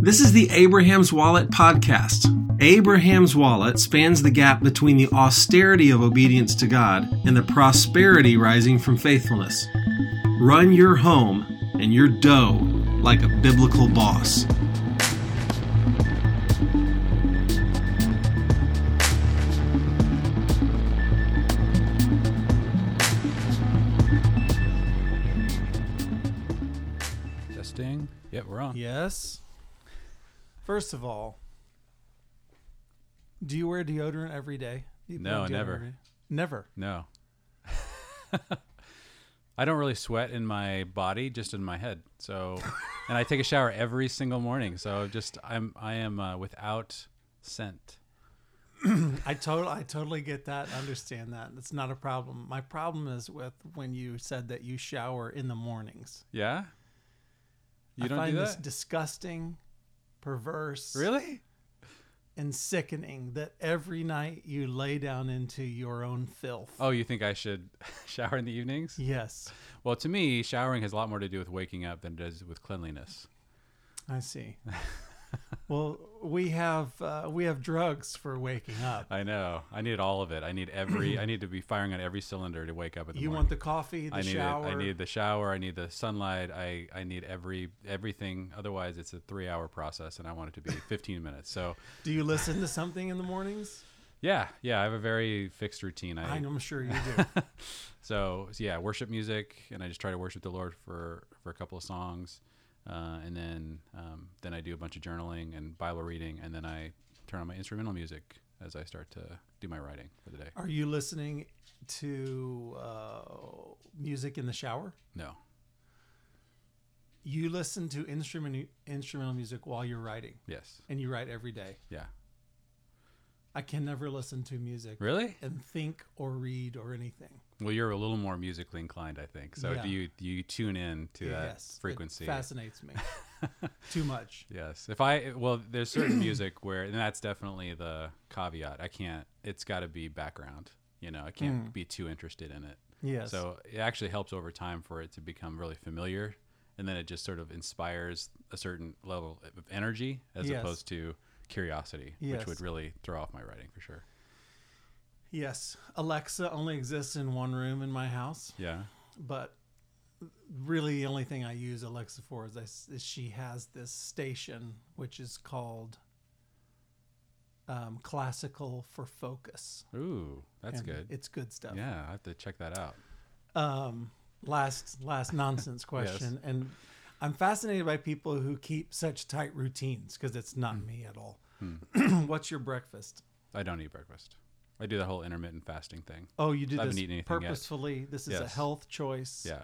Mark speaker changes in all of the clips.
Speaker 1: This is the Abraham's Wallet podcast. Abraham's Wallet spans the gap between the austerity of obedience to God and the prosperity rising from faithfulness. Run your home and your dough like a biblical boss.
Speaker 2: Testing. Yep, we're on.
Speaker 3: Yes. First of all, do you wear deodorant every day? You
Speaker 2: No,
Speaker 3: deodorant
Speaker 2: never.
Speaker 3: every? Never.
Speaker 2: No. I don't really sweat in my body, just in my head. So, and I take a shower every single morning. So, just I'm I am uh, without scent.
Speaker 3: I totally, I totally get that. Understand that. It's not a problem. My problem is with when you said that you shower in the mornings.
Speaker 2: Yeah. You
Speaker 3: I
Speaker 2: don't
Speaker 3: find
Speaker 2: do
Speaker 3: this
Speaker 2: that.
Speaker 3: disgusting, perverse,
Speaker 2: really?
Speaker 3: and sickening that every night you lay down into your own filth.
Speaker 2: Oh, you think I should shower in the evenings?
Speaker 3: Yes,
Speaker 2: Well, to me, showering has a lot more to do with waking up than it does with cleanliness.
Speaker 3: I see. well, we have uh, we have drugs for waking up.
Speaker 2: I know. I need all of it. I need every. I need to be firing on every cylinder to wake up in the
Speaker 3: You
Speaker 2: morning.
Speaker 3: want the coffee, the
Speaker 2: I need
Speaker 3: shower.
Speaker 2: it. I need the shower. I need the sunlight. I, I need every everything. Otherwise, it's a three hour process, and I want it to be 15 minutes. So
Speaker 3: Do you listen to something in the mornings?
Speaker 2: yeah, yeah. I have a very fixed routine. I,
Speaker 3: I'm sure you do.
Speaker 2: so, so yeah, worship music, and I just try to worship the Lord for for a couple of songs, uh, and then um, then I do a bunch of journaling and Bible reading, and then I turn on my instrumental music as I start to do my writing for the day.
Speaker 3: Are you listening to uh, music in the shower?
Speaker 2: No,
Speaker 3: You listen to instrument instrumental music while you're writing,
Speaker 2: yes,
Speaker 3: and you write every day.
Speaker 2: yeah.
Speaker 3: I can never listen to music
Speaker 2: Really?
Speaker 3: and think or read or anything.
Speaker 2: Well, you're a little more musically inclined, I think. So
Speaker 3: Yeah.
Speaker 2: do you do you tune in to that
Speaker 3: yes, it
Speaker 2: frequency?
Speaker 3: fascinates me too much.
Speaker 2: Yes. If I well, there's certain music where, and that's definitely the caveat. I can't. It's got to be background. You know, I can't mm. be too interested in it.
Speaker 3: Yes.
Speaker 2: So it actually helps over time for it to become really familiar, and then it just sort of inspires a certain level of energy as
Speaker 3: Yes.
Speaker 2: opposed to curiosity,
Speaker 3: Yes.
Speaker 2: which would really throw off my writing for sure.
Speaker 3: Yes, Alexa only exists in one room in my house,
Speaker 2: Yeah.
Speaker 3: but really the only thing I use Alexa for is, I is she has this station which is called um, Classical for Focus.
Speaker 2: Ooh, that's
Speaker 3: And
Speaker 2: good.
Speaker 3: It's good stuff.
Speaker 2: Yeah, I have to check that out.
Speaker 3: Um, last last nonsense question, and I'm fascinated by people who keep such tight routines because it's not
Speaker 2: Hmm.
Speaker 3: me at all. What's your breakfast?
Speaker 2: I don't eat breakfast. I do that whole intermittent fasting thing.
Speaker 3: Oh, you did
Speaker 2: I haven't
Speaker 3: this
Speaker 2: eaten anything yet.
Speaker 3: purposefully. This is a
Speaker 2: Yes.
Speaker 3: health choice.
Speaker 2: Yeah.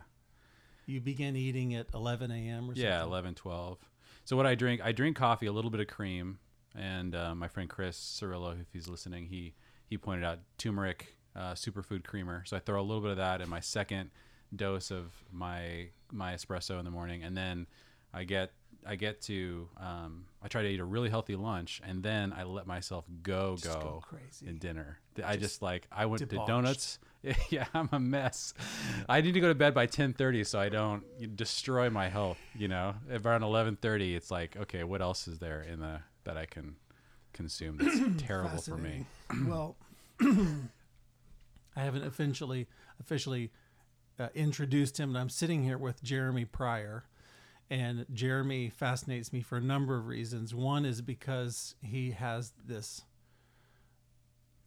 Speaker 3: You begin eating at 11 a.m. or
Speaker 2: Yeah,
Speaker 3: something.
Speaker 2: 11, 12. So what I drink, I drink coffee, a little bit of cream, and uh, my friend Chris Cirillo, if he's listening, he he pointed out turmeric uh, superfood creamer. So I throw a little bit of that in my second dose of my my espresso in the morning, and then I get I get to um, I try to eat a really healthy lunch, and then I let myself go
Speaker 3: Just
Speaker 2: go,
Speaker 3: crazy.
Speaker 2: in dinner. I just like I went
Speaker 3: debauched.
Speaker 2: to donuts. Yeah, I'm a mess. I need to go to bed by 10:30 so I don't destroy my health. You know, around 11:30, it's like, okay, what else is there in the that I can consume that's terrible for me?
Speaker 3: Well, I haven't officially officially uh, introduced him, but I'm sitting here with Jeremy Pryor, and Jeremy fascinates me for a number of reasons. One is because he has this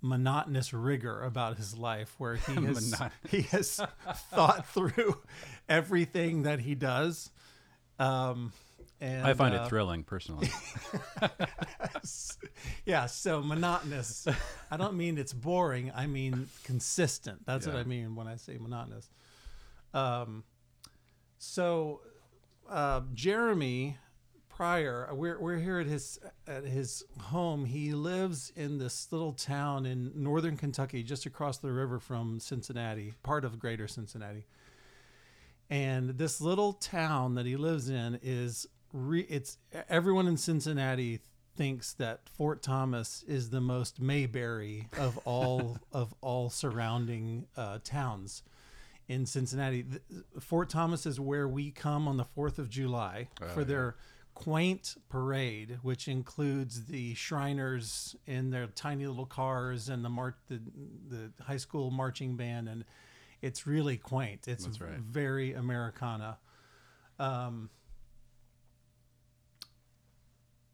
Speaker 3: monotonous rigor about his life where he has he has thought through everything that he does um and
Speaker 2: I find
Speaker 3: uh,
Speaker 2: it thrilling personally.
Speaker 3: yeah, so monotonous. I don't mean it's boring. I mean consistent. That's what I mean when I say monotonous. Um, so uh, Jeremy Pryor, we're we're here at his at his home. He lives in this little town in northern Kentucky, just across the river from Cincinnati, part of Greater Cincinnati. And this little town that he lives in is re- it's everyone in Cincinnati thinks that Fort Thomas is the most Mayberry of all of all surrounding uh, towns in Cincinnati. Fort Thomas is where we come on the Fourth of July
Speaker 2: Oh,
Speaker 3: for
Speaker 2: yeah.
Speaker 3: their quaint parade, which includes the Shriners in their tiny little cars and the mar- the, the high school marching band, and it's really quaint. It's
Speaker 2: right.
Speaker 3: very Americana. Um,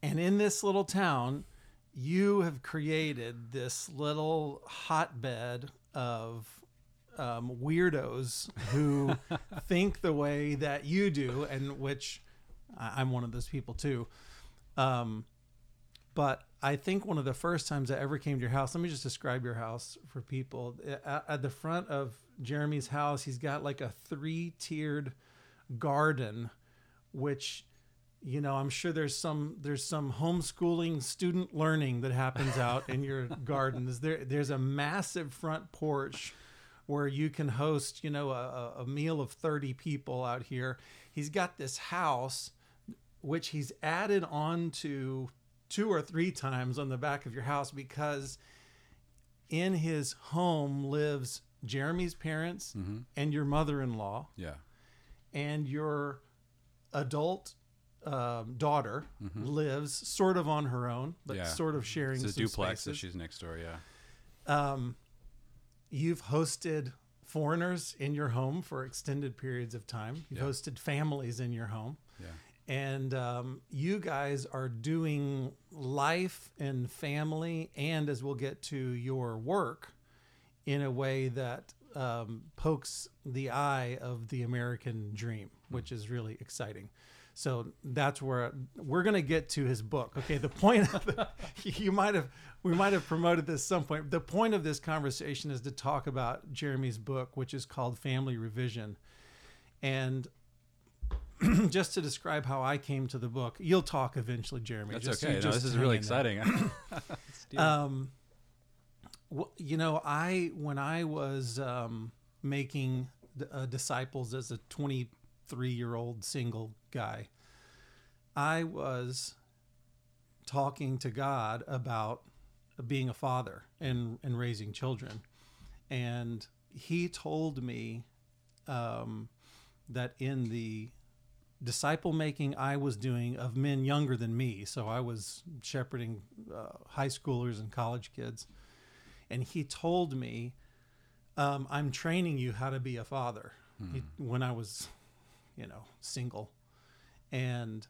Speaker 3: and in this little town, you have created this little hotbed of um, weirdos who think the way that you do, and which I- I'm one of those people too. Um, but I think one of the first times I ever came to your house, let me just describe your house for people. At, at the front of Jeremy's house, he's got like a three tiered garden, which you know i'm sure there's some there's some homeschooling student learning that happens out in your garden is there there's a massive front porch where you can host you know a, a meal of 30 people out here he's got this house which he's added on to two or three times on the back of your house because in his home lives jeremy's parents and your mother-in-law
Speaker 2: Yeah.
Speaker 3: and your adult um, daughter lives sort of on her own, but
Speaker 2: Yeah.
Speaker 3: sort of sharing
Speaker 2: It's a duplex that she's next door. Yeah.
Speaker 3: Um, you've hosted foreigners in your home for extended periods of time. You've
Speaker 2: Yeah.
Speaker 3: hosted families in your home.
Speaker 2: Yeah.
Speaker 3: And um, you guys are doing life and family, and as we'll get to your work, in a way that um, pokes the eye of the American dream, which is really exciting. So that's where we're going to get to his book. Okay, the point of the, you might have we might have promoted this some point. The point of this conversation is to talk about Jeremy's book, which is called Family Revision, and just to describe how I came to the book. You'll talk eventually, Jeremy.
Speaker 2: That's
Speaker 3: Just-
Speaker 2: okay. No, this is really
Speaker 3: hang in there.
Speaker 2: exciting.
Speaker 3: Um, well, you know, I when I was um, making uh, disciples as a 23 year old single guy, I was talking to God about being a father and and raising children, and He told me um, that in the disciple making I was doing of men younger than me. So I was shepherding uh, high schoolers and college kids. And he told me, um, I'm training you how to be a father he, when I was, you know, single. And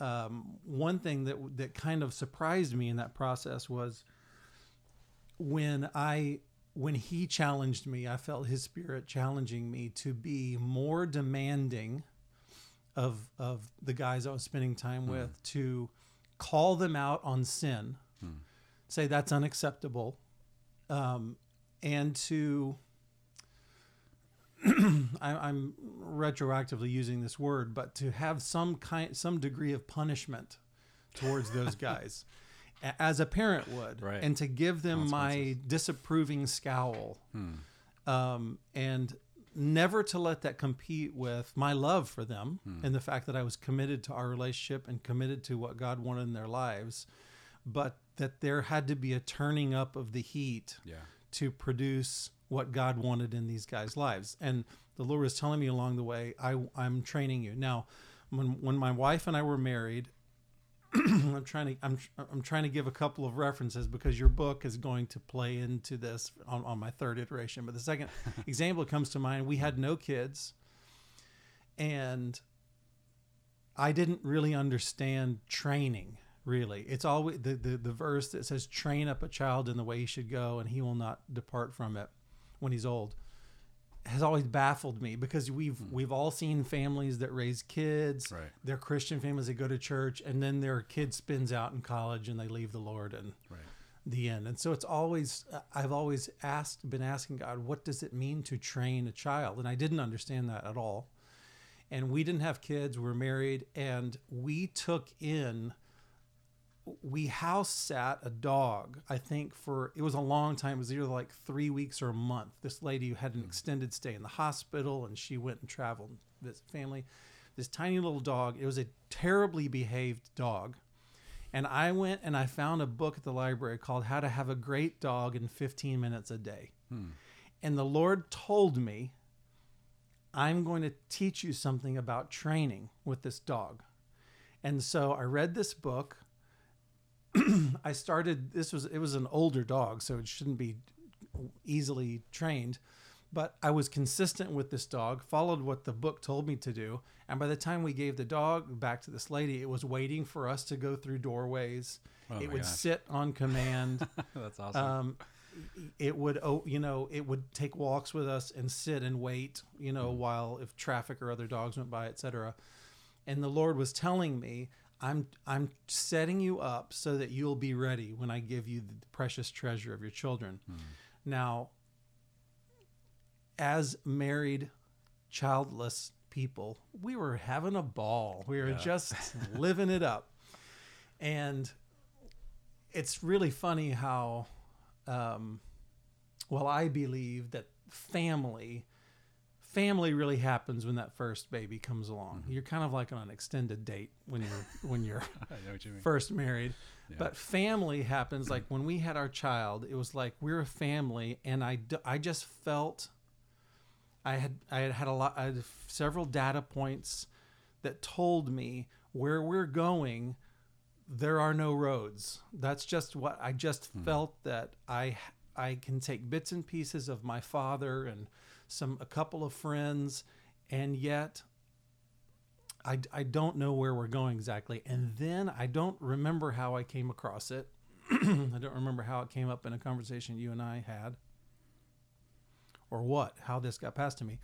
Speaker 3: um, one thing that, that kind of surprised me in that process was when I when he challenged me, I felt his spirit challenging me to be more demanding of of the guys I was spending time with to call them out on sin, say that's unacceptable, um, and to I, I'm retroactively using this word, but to have some kind some degree of punishment towards those guys. As a parent would,
Speaker 2: Right.
Speaker 3: and to give them my disapproving scowl, um, and never to let that compete with my love for them and the fact that I was committed to our relationship and committed to what God wanted in their lives, but that there had to be a turning up of the heat
Speaker 2: Yeah.
Speaker 3: to produce what God wanted in these guys' lives. And the Lord was telling me along the way, I, I'm training you. Now, when, when my wife and I were married, I'm trying to I'm I'm trying to give a couple of references because your book is going to play into this on, on my third iteration. But the second example that comes to mind, we had no kids, and I didn't really understand training. Really, it's always the, the the verse that says, "Train up a child in the way he should go, and he will not depart from it when he's old." Has always baffled me because we've hmm. we've all seen families that raise kids,
Speaker 2: Right.
Speaker 3: they're Christian families that go to church, and then their kid spins out in college and they leave the Lord and
Speaker 2: Right.
Speaker 3: the end. And so it's always I've always asked, been asking God, what does it mean to train a child? And I didn't understand that at all. And we didn't have kids. We were married, and we took in. We house sat a dog. I think for it was a long time. It was either like three weeks or a month. This lady who had an hmm. extended stay in the hospital, and she went and traveled visit family. This tiny little dog. It was a terribly behaved dog. And I went and I found a book at the library called How to Have a Great Dog in 15 Minutes a Day. Hmm. And the Lord told me, I'm going to teach you something about training with this dog. And so I read this book. I started this was it was an older dog, so it shouldn't be easily trained. But I was consistent with this dog, followed what the book told me to do. And by the time we gave the dog back to this lady, it was waiting for us to go through doorways.
Speaker 2: Oh
Speaker 3: it would
Speaker 2: gosh.
Speaker 3: sit on command.
Speaker 2: That's awesome.
Speaker 3: um, it would oh you know it would take walks with us and sit and wait you know while if traffic or other dogs went by etc and the lord was telling me i'm i'm setting you up so that you'll be ready when i give you the precious treasure of your children. Now as married childless people we were having a ball. We were
Speaker 2: Yeah.
Speaker 3: just living it up. And it's really funny how um, well i believe that family family really happens when that first baby comes along. Mm-hmm. You're kind of like on an extended date when you're when you're
Speaker 2: I know what you
Speaker 3: first married.
Speaker 2: Yeah.
Speaker 3: but family happens like when we had our child it was like we're a family and I, I just felt i had i had had a lot i had several data points that told me where we're going there are no roads. That's just what i just mm-hmm. felt that i i can take bits and pieces of my father and some a couple of friends and yet I, I don't know where we're going exactly. And then I don't remember how I came across it. I don't remember how it came up in a conversation you and I had or what, how this got passed to me.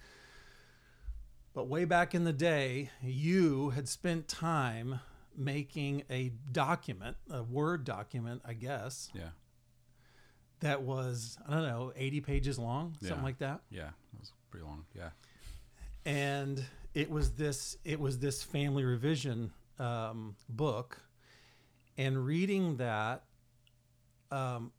Speaker 3: But way back in the day, you had spent time making a document, a Word document, I guess,
Speaker 2: Yeah.
Speaker 3: That was, I don't know, 80 pages long, something like that.
Speaker 2: Yeah. it was pretty long. Yeah.
Speaker 3: and it was this it was this family revision um, book and reading that um,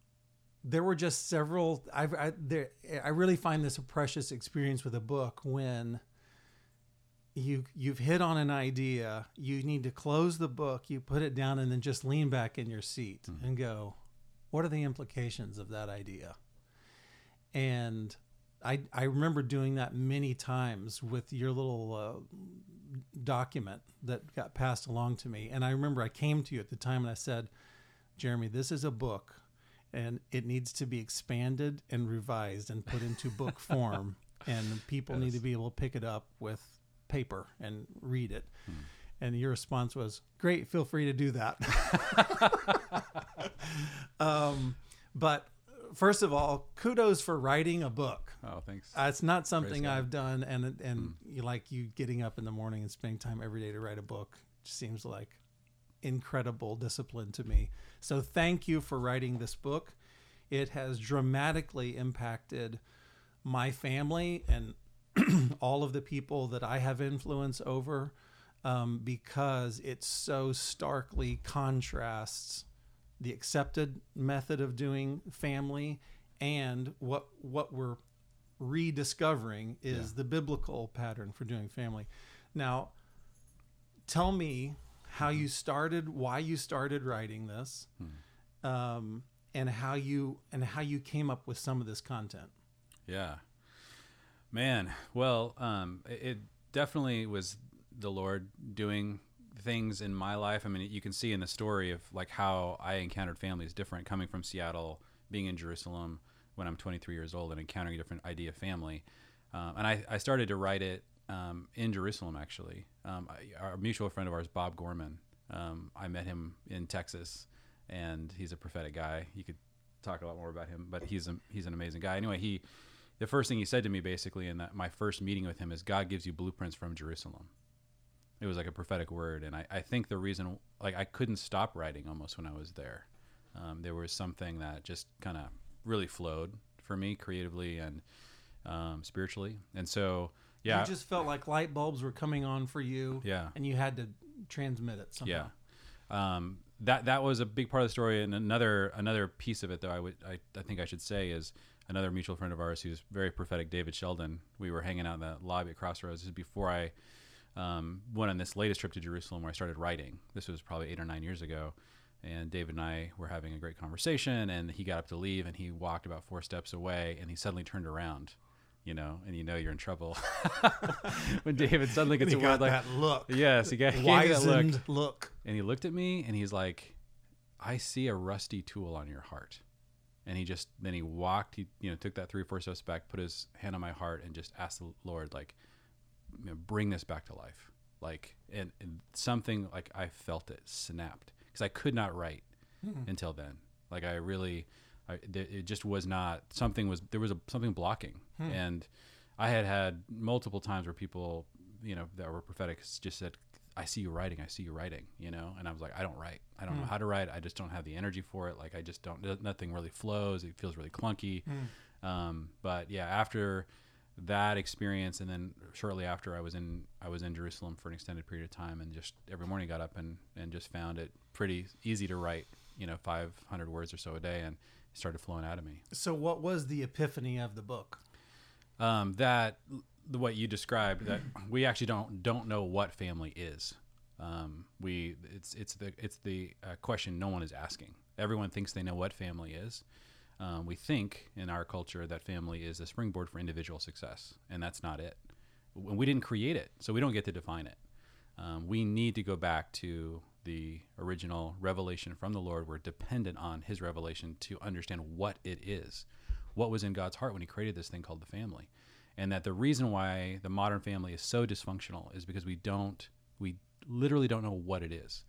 Speaker 3: there were just several I've, I, there, I really find this a precious experience with a book when you you've hit on an idea you need to close the book you put it down and then just lean back in your seat and go what are the implications of that idea and I, I remember doing that many times with your little uh, document that got passed along to me. And I remember I came to you at the time and I said, Jeremy, this is a book and it needs to be expanded and revised and put into book form. And people need to be able to pick it up with paper and read it. And your response was, Great, feel free to do that. um, but first of all, kudos for writing a book.
Speaker 2: Oh, thanks.
Speaker 3: Uh, it's not something. I've done, and and you like you getting up in the morning and spending time every day to write a book just seems like incredible discipline to me. So thank you for writing this book. It has dramatically impacted my family and all of the people that I have influence over um, because it so starkly contrasts the accepted method of doing family and what what we're rediscovering is the biblical pattern for doing family. Now, tell me how you started, why you started writing this, um, and how you and how you came up with some of this content.
Speaker 2: Yeah. Man, well, um, it, it definitely was the Lord doing things in my life. I mean, you can see in the story of like how I encountered families different coming from Seattle, being in Jerusalem when I'm 23 years old and encountering a different idea of family. Um, and I, I started to write it um, in Jerusalem, actually. Um, I, our mutual friend of ours, Bob Gorman, um, I met him in Texas, and he's a prophetic guy. You could talk a lot more about him, but he's a, he's an amazing guy. Anyway, he the first thing he said to me basically in that my first meeting with him is God gives you blueprints from Jerusalem. It was like a prophetic word, and I, I think the reason like I couldn't stop writing almost when I was there. Um, there was something that just kind of really flowed for me creatively and um, spiritually, and so yeah,
Speaker 3: You just felt like light bulbs were coming on for you,
Speaker 2: yeah,
Speaker 3: and you had to transmit it somehow.
Speaker 2: Yeah, um, that that was a big part of the story. And another another piece of it, though, I would I, I think I should say is another mutual friend of ours who's very prophetic, David Sheldon. We were hanging out in the lobby at Crossroads before I um, went on this latest trip to Jerusalem, where I started writing. This was probably eight or nine years ago. And David and I were having a great conversation, and he got up to leave, and he walked about four steps away, and he suddenly turned around, you know, and you know you're in trouble. when David suddenly gets a word like,
Speaker 3: that look.
Speaker 2: yes, he got me that look,
Speaker 3: Wizened look.
Speaker 2: and he looked at me and he's like, I see a rusty tool on your heart. And he just then he walked, he you know took that three or four steps back, put his hand on my heart, and just asked the Lord like, you know, bring this back to life, like and, and something like I felt it snapped because I could not write hmm. until then. Like I really, I, th- it just was not something was there was a something blocking, hmm. and I had had multiple times where people, you know, that were prophetic just said, "I see you writing, I see you writing," you know, and I was like, I don't write, I don't know hmm. how to write, I just don't have the energy for it. Like I just don't, nothing really flows. It feels really clunky. Um, but yeah, after that experience, and then shortly after, I was in I was in Jerusalem for an extended period of time, and just every morning got up and and just found it pretty easy to write, you know, 500 words or so a day, and it started flowing out of me.
Speaker 3: So, what was the epiphany of the book?
Speaker 2: um, that the what you described that we actually don't don't know what family is. Um, we it's it's the it's the uh, question no one is asking. Everyone thinks they know what family is. Um, we think in our culture that family is a springboard for individual success, and that's not it. We didn't create it, so we don't get to define it. Um, we need to go back to the original revelation from the Lord. We're dependent on His revelation to understand what it is, what was in God's heart when He created this thing called the family, and that the reason why the modern family is so dysfunctional is because we don't, we literally don't know what it is.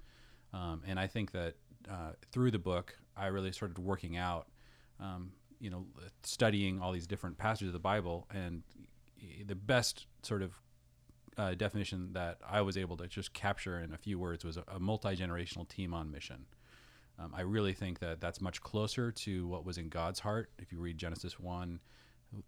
Speaker 2: Um, and I think that uh, through the book, I really started working out, um, you know, studying all these different passages of the Bible, and the best sort of uh, definition that I was able to just capture in a few words was a, a multi generational team on mission. Um, I really think that that's much closer to what was in God's heart. If you read Genesis 1,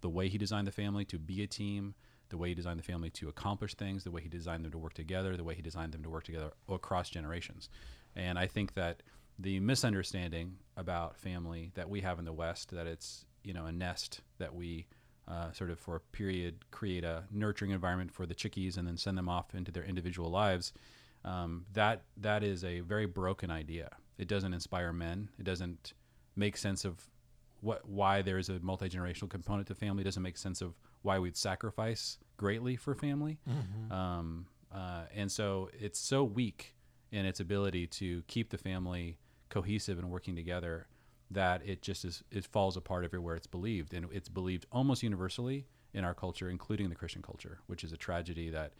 Speaker 2: the way He designed the family to be a team, the way He designed the family to accomplish things, the way He designed them to work together, the way He designed them to work together across generations. And I think that the misunderstanding about family that we have in the West, that it's you know a nest that we uh, sort of for a period create a nurturing environment for the chickies and then send them off into their individual lives. Um, that that is a very broken idea. It doesn't inspire men. It doesn't make sense of what why there is a multi generational component to family. It doesn't make sense of why we'd sacrifice greatly for family. Um, uh, and so it's so weak in its ability to keep the family cohesive and working together that it just is it falls apart everywhere it's believed. And it's believed almost universally in our culture including the christian culture which is a tragedy that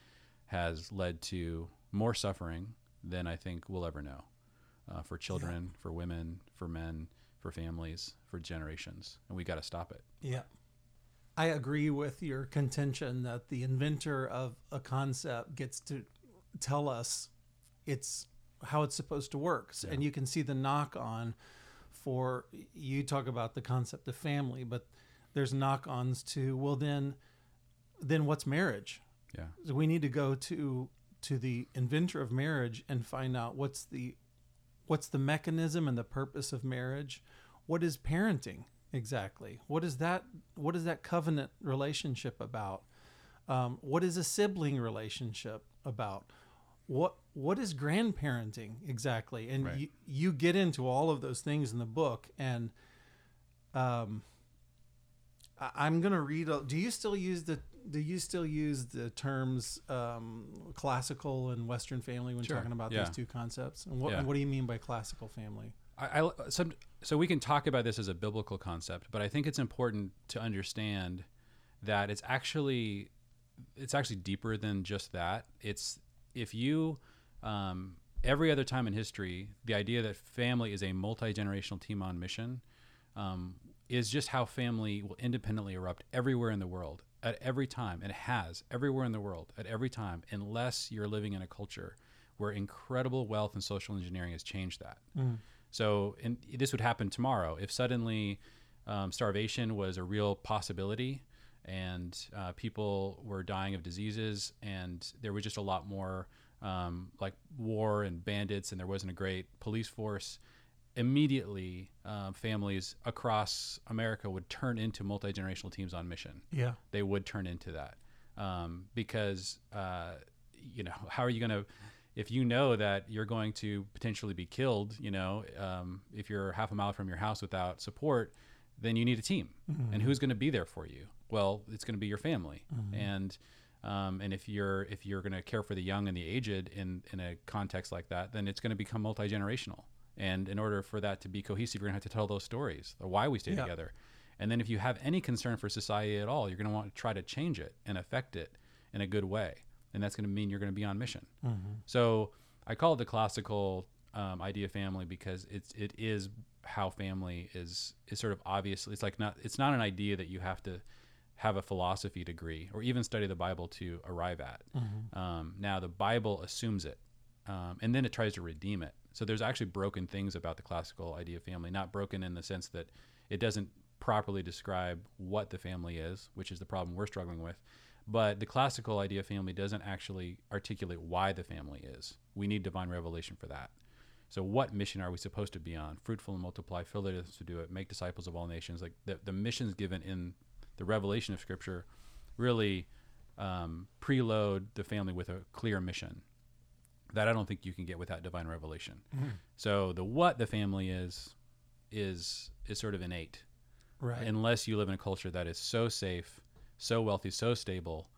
Speaker 2: has led to more suffering than i think we'll ever know uh, for children for women for men for families for generations. And we got to stop it.
Speaker 3: Yeah. I agree with your contention that the inventor of a concept gets to tell us it's how it's supposed to work. S- And you can see the knock on for you talk about the concept of family, but there's knock ons to well then then what's marriage?
Speaker 2: yeah.
Speaker 3: So we need to go to to the inventor of marriage and find out what's the what's the mechanism and the purpose of marriage? What is parenting exactly? What is that what is that covenant relationship about? Um, what is a sibling relationship about what what is grandparenting exactly and
Speaker 2: Right.
Speaker 3: you, you get into all of those things in the book and um I- i'm gonna read a, do you still use the do you still use the terms um, classical and western family when
Speaker 2: Sure.
Speaker 3: talking about
Speaker 2: Yeah.
Speaker 3: these two concepts and what,
Speaker 2: Yeah.
Speaker 3: what do you mean by classical family
Speaker 2: I, I some, so we can talk about this as a biblical concept, but I think it's important to understand that it's actually it's actually deeper than just that. It's if you um, every other time in history, the idea that family is a multi generational team on mission um, is just how family will independently erupt everywhere in the world at every time, and it has everywhere in the world at every time, unless you're living in a culture where incredible wealth and social engineering has changed that. So, and this would happen tomorrow if suddenly um, starvation was a real possibility and uh, people were dying of diseases and there was just a lot more um, like war and bandits and there wasn't a great police force. Immediately, uh, families across America would turn into multi generational teams on mission.
Speaker 3: Yeah.
Speaker 2: They would turn into that um, because uh, you know how are you going to if you know that you're going to potentially be killed you know um, if you're half a mile from your house without support then you need a team. And who's going to be there for you well, it's going to be your family, and um, and if you're if you're going to care for the young and the aged in in a context like that, then it's going to become multi generational. And in order for that to be cohesive, you're going to have to tell those stories, or why we stay
Speaker 3: Yeah.
Speaker 2: together. And then if you have any concern for society at all, you're going to want to try to change it and affect it in a good way. And that's going to mean you're going to be on mission. So I call it the classical um, idea of family because it's it is how family is is sort of obviously it's like not it's not an idea that you have to have a philosophy degree or even study the Bible to arrive at. Um, now the Bible assumes it, um, and then it tries to redeem it. So there's actually broken things about the classical idea of family, not broken in the sense that it doesn't properly describe what the family is, which is the problem we're struggling with. But the classical idea of family doesn't actually articulate why the family is. We need divine revelation for that. So, what mission are we supposed to be on? Fruitful and multiply, fill the earth to do it, make disciples of all nations. Like the, the missions given in the revelation of Scripture really um, preload the family with a clear mission that I don't think you can get without divine revelation. So, the what the family is is is sort of innate
Speaker 3: Right.
Speaker 2: unless you live in a culture that is so safe, so wealthy, so stable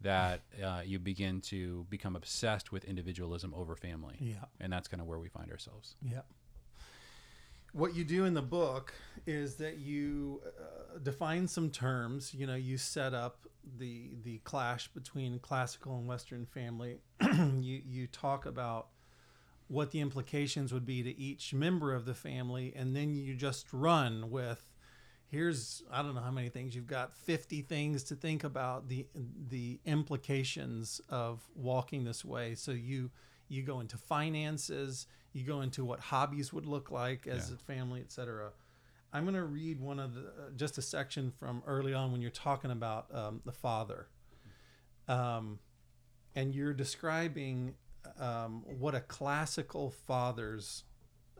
Speaker 2: that uh, you begin to become obsessed with individualism over family.
Speaker 3: yeah.
Speaker 2: And that's kind of where we find ourselves.
Speaker 3: Yeah. What you do in the book is that you uh, define some terms. You know, you set up the the clash between classical and Western family. you you talk about what the implications would be to each member of the family, and then you just run with. Here's I don't know how many things you've got 50 things to think about the the implications of walking this way so you you go into finances you go into what hobbies would look like as
Speaker 2: Yeah.
Speaker 3: a family etc i'm going to read one of the uh, just a section from early on when you're talking about um, the father. Um, and you're describing um, what a classical father's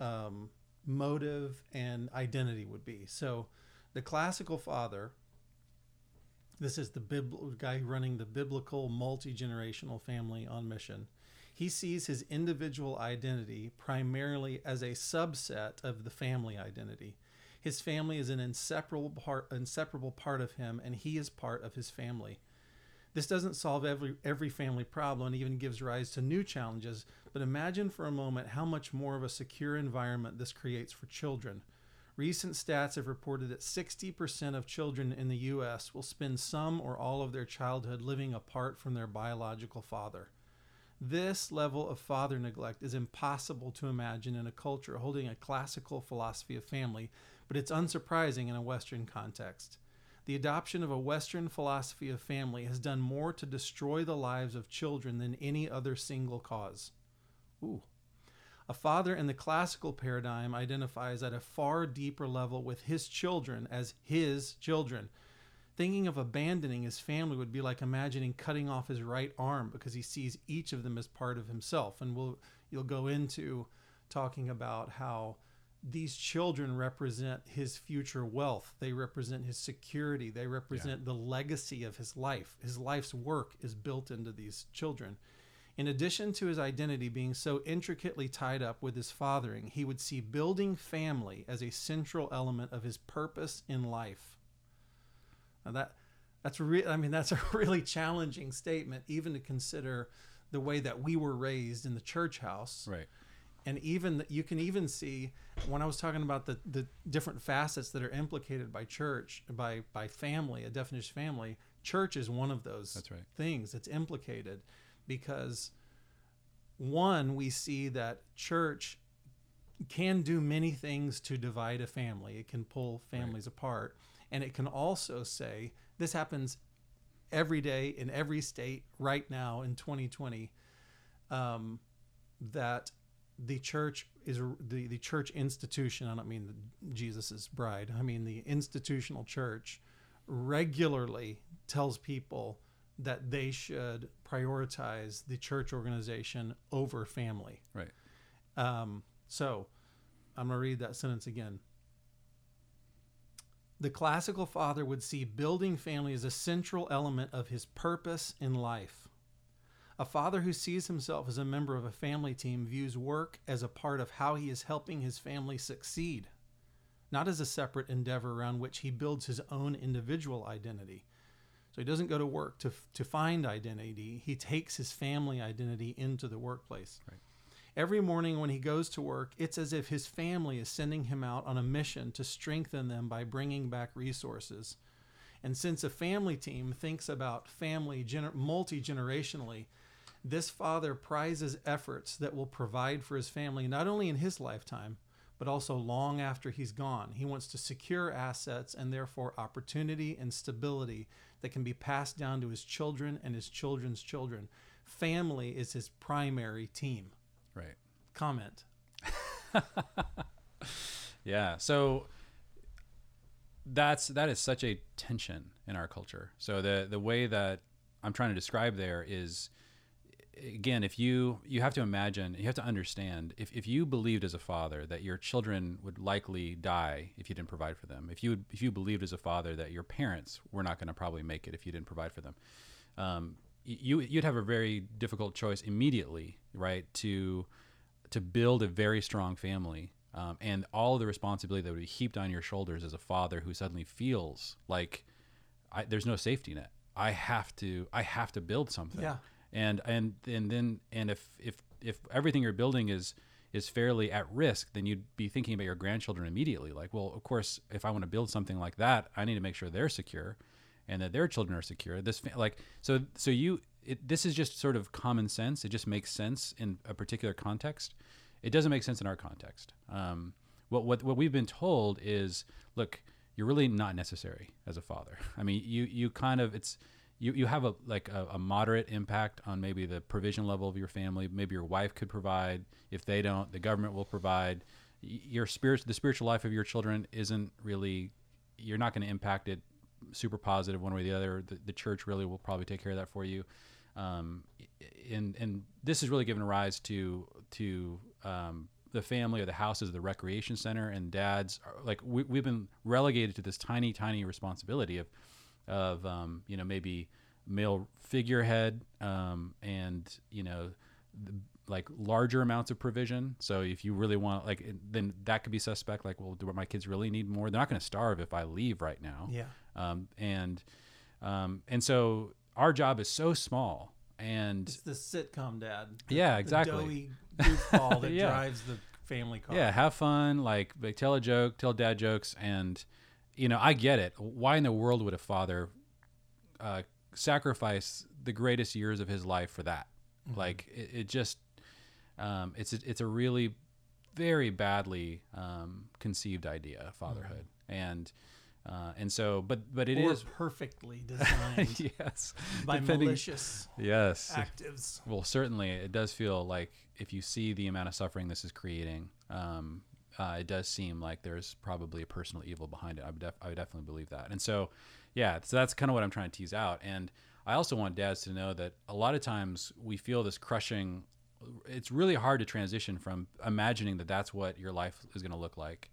Speaker 3: um, motive and identity would be. So the classical father this is the bibl- guy running the biblical multi-generational family on mission he sees his individual identity primarily as a subset of the family identity. His family is an inseparable part, inseparable part of him, and he is part of his family. This doesn't solve every, every family problem and even gives rise to new challenges, but imagine for a moment how much more of a secure environment this creates for children. Recent stats have reported that 60% of children in the U.S. will spend some or all of their childhood living apart from their biological father. This level of father neglect is impossible to imagine in a culture holding a classical philosophy of family, but it's unsurprising in a Western context. The adoption of a Western philosophy of family has done more to destroy the lives of children than any other single cause. Ooh. A father in the classical paradigm identifies at a far deeper level with his children as his children. Thinking of abandoning his family would be like imagining cutting off his right arm because he sees each of them as part of himself. And we'll you'll go into talking about how these children represent his future wealth. They represent his security. They represent the legacy of his life. His life's work is built into these children. In addition to his identity being so intricately tied up with his fathering, he would see building family as a central element of his purpose in life. Now that that's re- I mean that's a really challenging statement even to consider the way that we were raised in the church house
Speaker 2: Right.
Speaker 3: and even you can even see when I was talking about the the different facets that are implicated by church by by family a definition of family church is one of those
Speaker 2: That's right.
Speaker 3: things that's implicated because one we see that church can do many things to divide a family it can pull families apart and it can also say this happens every day in every state right now in 2020 um, that the church is the, the church institution i don't mean the, jesus's bride i mean the institutional church regularly tells people that they should prioritize the church organization over family
Speaker 2: Right.
Speaker 3: um, so I'm going to read that sentence again. The classical father would see building family as a central element of his purpose in life. A father who sees himself as a member of a family team views work as a part of how he is helping his family succeed, not as a separate endeavor around which he builds his own individual identity. So he doesn't go to work to to find identity. He takes his family identity into the workplace.
Speaker 2: Right.
Speaker 3: Every morning when he goes to work, it's as if his family is sending him out on a mission to strengthen them by bringing back resources. And since a family team thinks about family gener- multi generationally, this father prizes efforts that will provide for his family not only in his lifetime, but also long after he's gone. He wants to secure assets and therefore opportunity and stability that can be passed down to his children and his children's children. Family is his primary team.
Speaker 2: Right.
Speaker 3: Comment.
Speaker 2: Yeah. So that's that is such a tension in our culture. So the the way that I'm trying to describe there is again, if you you have to imagine, you have to understand if, if you believed as a father that your children would likely die if you didn't provide for them, if you would, if you believed as a father that your parents were not going to probably make it if you didn't provide for them, um, you you'd have a very difficult choice immediately, right? To to build a very strong family um, and all of the responsibility that would be heaped on your shoulders as a father who suddenly feels like I, there's no safety net. I have to I have to build something.
Speaker 3: Yeah.
Speaker 2: And and and then and if if if everything you're building is is fairly at risk, then you'd be thinking about your grandchildren immediately. Like, well, of course, if I want to build something like that, I need to make sure they're secure, and that their children are secure. This like so so you it, this is just sort of common sense. It just makes sense in a particular context. It doesn't make sense in our context. Um, what what what we've been told is, look, you're really not necessary as a father. I mean, you you kind of it's you, you have a like a, a moderate impact on maybe the provision level of your family. Maybe your wife could provide. If they don't, the government will provide. Your spirit, the spiritual life of your children isn't really. You're not going to impact it super positive one way or the other. The, the church really will probably take care of that for you. Um, and and this has really given rise to to um, the family or the house as the recreation center, and dads are, like we, we've been relegated to this tiny tiny responsibility of of um, you know maybe male figurehead um, and you know the, like larger amounts of provision. So if you really want like then that could be suspect. Like, well, do my kids really need more? They're not going to starve if I leave right now.
Speaker 3: Yeah.
Speaker 2: Um, and um, and so our job is so small and
Speaker 3: It's the sitcom dad.
Speaker 2: Yeah,
Speaker 3: The
Speaker 2: exactly.
Speaker 3: doughy goofball that
Speaker 2: Yeah.
Speaker 3: drives the family car.
Speaker 2: Yeah, have fun, like, like tell a joke, tell dad jokes, and you know, I get it. Why in the world would a father uh, sacrifice the greatest years of his life for that? Like, it, it just, um, it's a, it's a really very badly um, conceived idea of fatherhood, and uh, and so, but but it
Speaker 3: or
Speaker 2: is
Speaker 3: perfectly designed
Speaker 2: yes,
Speaker 3: by
Speaker 2: depending-
Speaker 3: malicious
Speaker 2: yes,
Speaker 3: actives.
Speaker 2: Well, certainly, it does feel like if you see the amount of suffering this is creating, um, uh, it does seem like there's probably a personal evil behind it. I would, def- I would definitely believe that. And so, yeah, so that's kind of what I'm trying to tease out. And I also want dads to know that a lot of times we feel this crushing. It's really hard to transition from imagining that that's what your life is going to look like.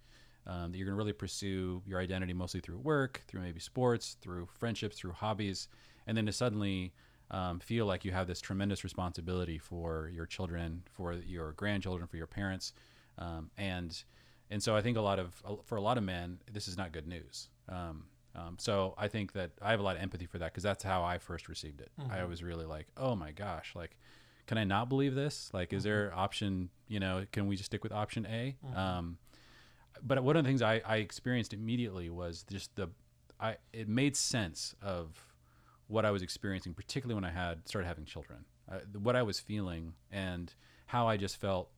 Speaker 2: Um, that you're going to really pursue your identity mostly through work, through maybe sports, through friendships, through hobbies, and then to suddenly um, feel like you have this tremendous responsibility for your children, for your grandchildren, for your parents, um, and and so I think a lot of for a lot of men, this is not good news. Um, um, so I think that I have a lot of empathy for that because that's how I first received it. I was really like, oh my gosh, like, can I not believe this? Like, is there option? You know, can we just stick with option A? Um, but one of the things I, I experienced immediately was just the I it made sense of what I was experiencing, particularly when I had started having children, uh, what I was feeling and how I just felt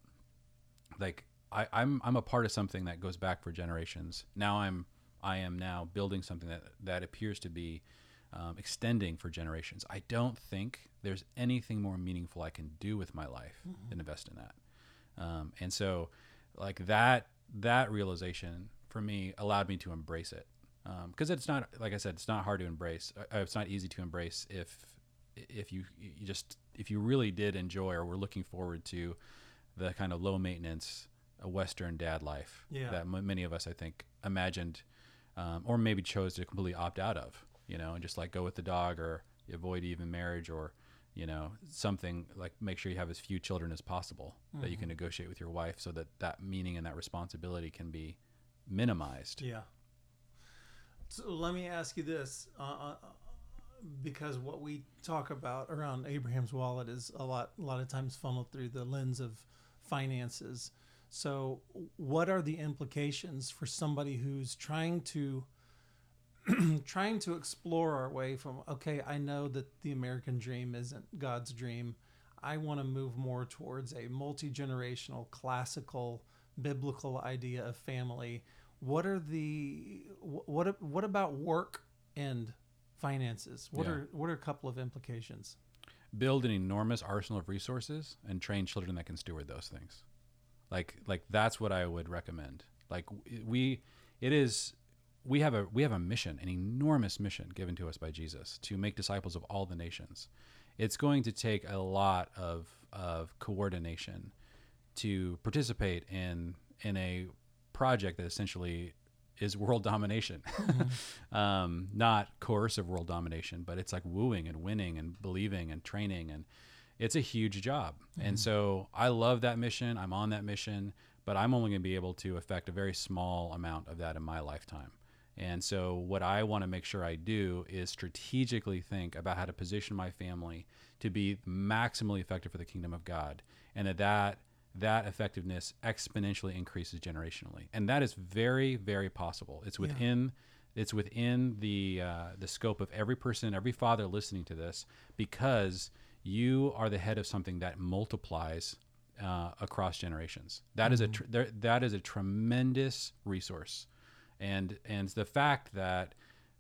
Speaker 2: like I, I'm I'm a part of something that goes back for generations. Now I'm I am now building something that that appears to be um, extending for generations. I don't think there's anything more meaningful I can do with my life than invest in that. Um, and so, like that that realization for me allowed me to embrace it because it's not like I said, it's not hard to embrace. Uh, it's not easy to embrace if if you you just if you really did enjoy or were looking forward to the kind of low maintenance uh, Western dad life
Speaker 3: Yeah.
Speaker 2: that m- many of us I think imagined um, or maybe chose to completely opt out of, you know, and just like go with the dog or avoid even marriage or you know something like make sure you have as few children as possible that you can negotiate with your wife so that that meaning and that responsibility can be minimized.
Speaker 3: Yeah. So let me ask you this: uh, uh, because what we talk about around Abraham's wallet is a lot a lot of times funneled through the lens of finances. So, what are the implications for somebody who's trying to trying to explore our way from okay, I know that the American dream isn't God's dream. I want to move more towards a multi-generational classical biblical idea of family. What are the what what about work and finances? What
Speaker 2: Yeah.
Speaker 3: are what are a couple of implications?
Speaker 2: build an enormous arsenal of resources and train children that can steward those things like like that's what i would recommend like we it is we have a we have a mission an enormous mission given to us by jesus to make disciples of all the nations. It's going to take a lot of of coordination to participate in in a project that essentially is world domination. Um, not coercive world domination but it's like wooing and winning and believing and training and it's a huge job. And so i love that mission. I'm on that mission but i'm only going to be able to affect a very small amount of that in my lifetime and so what i want to make sure i do is strategically think about how to position my family to be maximally effective for the kingdom of god and that that that effectiveness exponentially increases generationally. And that is very very possible. It's within it's within the uh, the scope of every person every father listening to this because you are the head of something that multiplies uh, across generations. That is a tr- there, that is a tremendous resource and and the fact that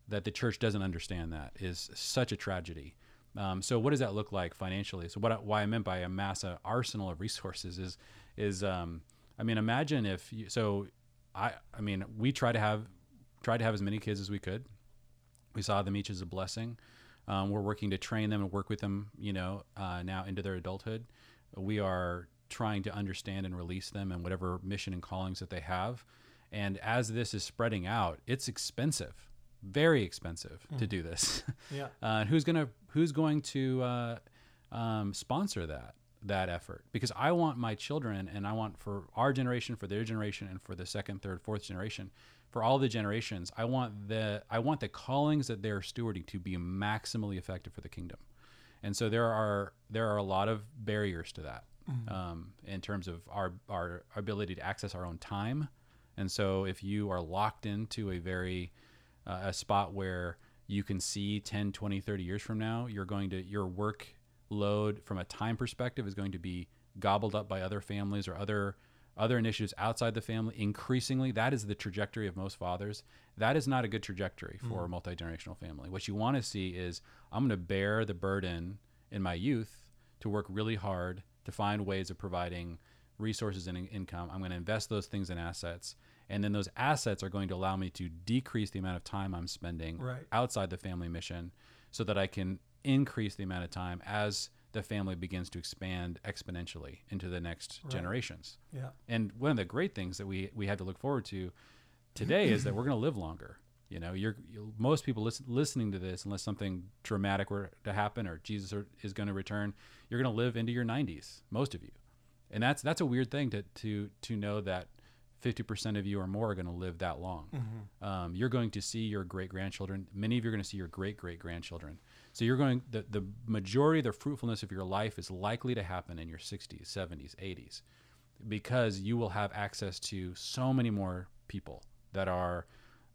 Speaker 2: that the church doesn't understand that is such a tragedy. Um, so what does that look like financially? So what why I meant by amass an arsenal of resources is is um, I mean imagine if you, so I I mean we try to have tried to have as many kids as we could. We saw them each as a blessing. Um, we're working to train them and work with them, you know, uh, now into their adulthood. We are trying to understand and release them and whatever mission and callings that they have. And as this is spreading out, it's expensive, very expensive to do this.
Speaker 3: Yeah.
Speaker 2: uh, who's gonna Who's going to uh, um, sponsor that that effort? Because I want my children, and I want for our generation, for their generation, and for the second, third, fourth generation, for all the generations, I want the I want the callings that they're stewarding to be maximally effective for the kingdom. And so there are there are a lot of barriers to that um, in terms of our our ability to access our own time. And so if you are locked into a very uh, a spot where you can see 10, 20, 30 years from now, you're going to your work load from a time perspective is going to be gobbled up by other families or other other initiatives outside the family. Increasingly that is the trajectory of most fathers. That is not a good trajectory for a multi-generational family. What you want to see is i'm going to bear the burden in my youth to work really hard to find ways of providing resources and in- income. I'm going to invest those things in assets and then those assets are going to allow me to decrease the amount of time i'm spending
Speaker 3: Right.
Speaker 2: outside the family mission so that i can increase the amount of time as the family begins to expand exponentially into the next
Speaker 3: Right.
Speaker 2: generations
Speaker 3: Yeah.
Speaker 2: and one of the great things that we we have to look forward to today is that we're going to live longer. You know, you're, you most people listen, listening to this, unless something dramatic were to happen or Jesus are, is going to return, you're going to live into your 90s, most of you, and that's that's a weird thing to to to know that 50% of you or more are going to live that long. Um, you're going to see your great grandchildren. Many of you are going to see your great great grandchildren. So you're going the the majority of the fruitfulness of your life is likely to happen in your 60s, 70s, 80s because you will have access to so many more people that are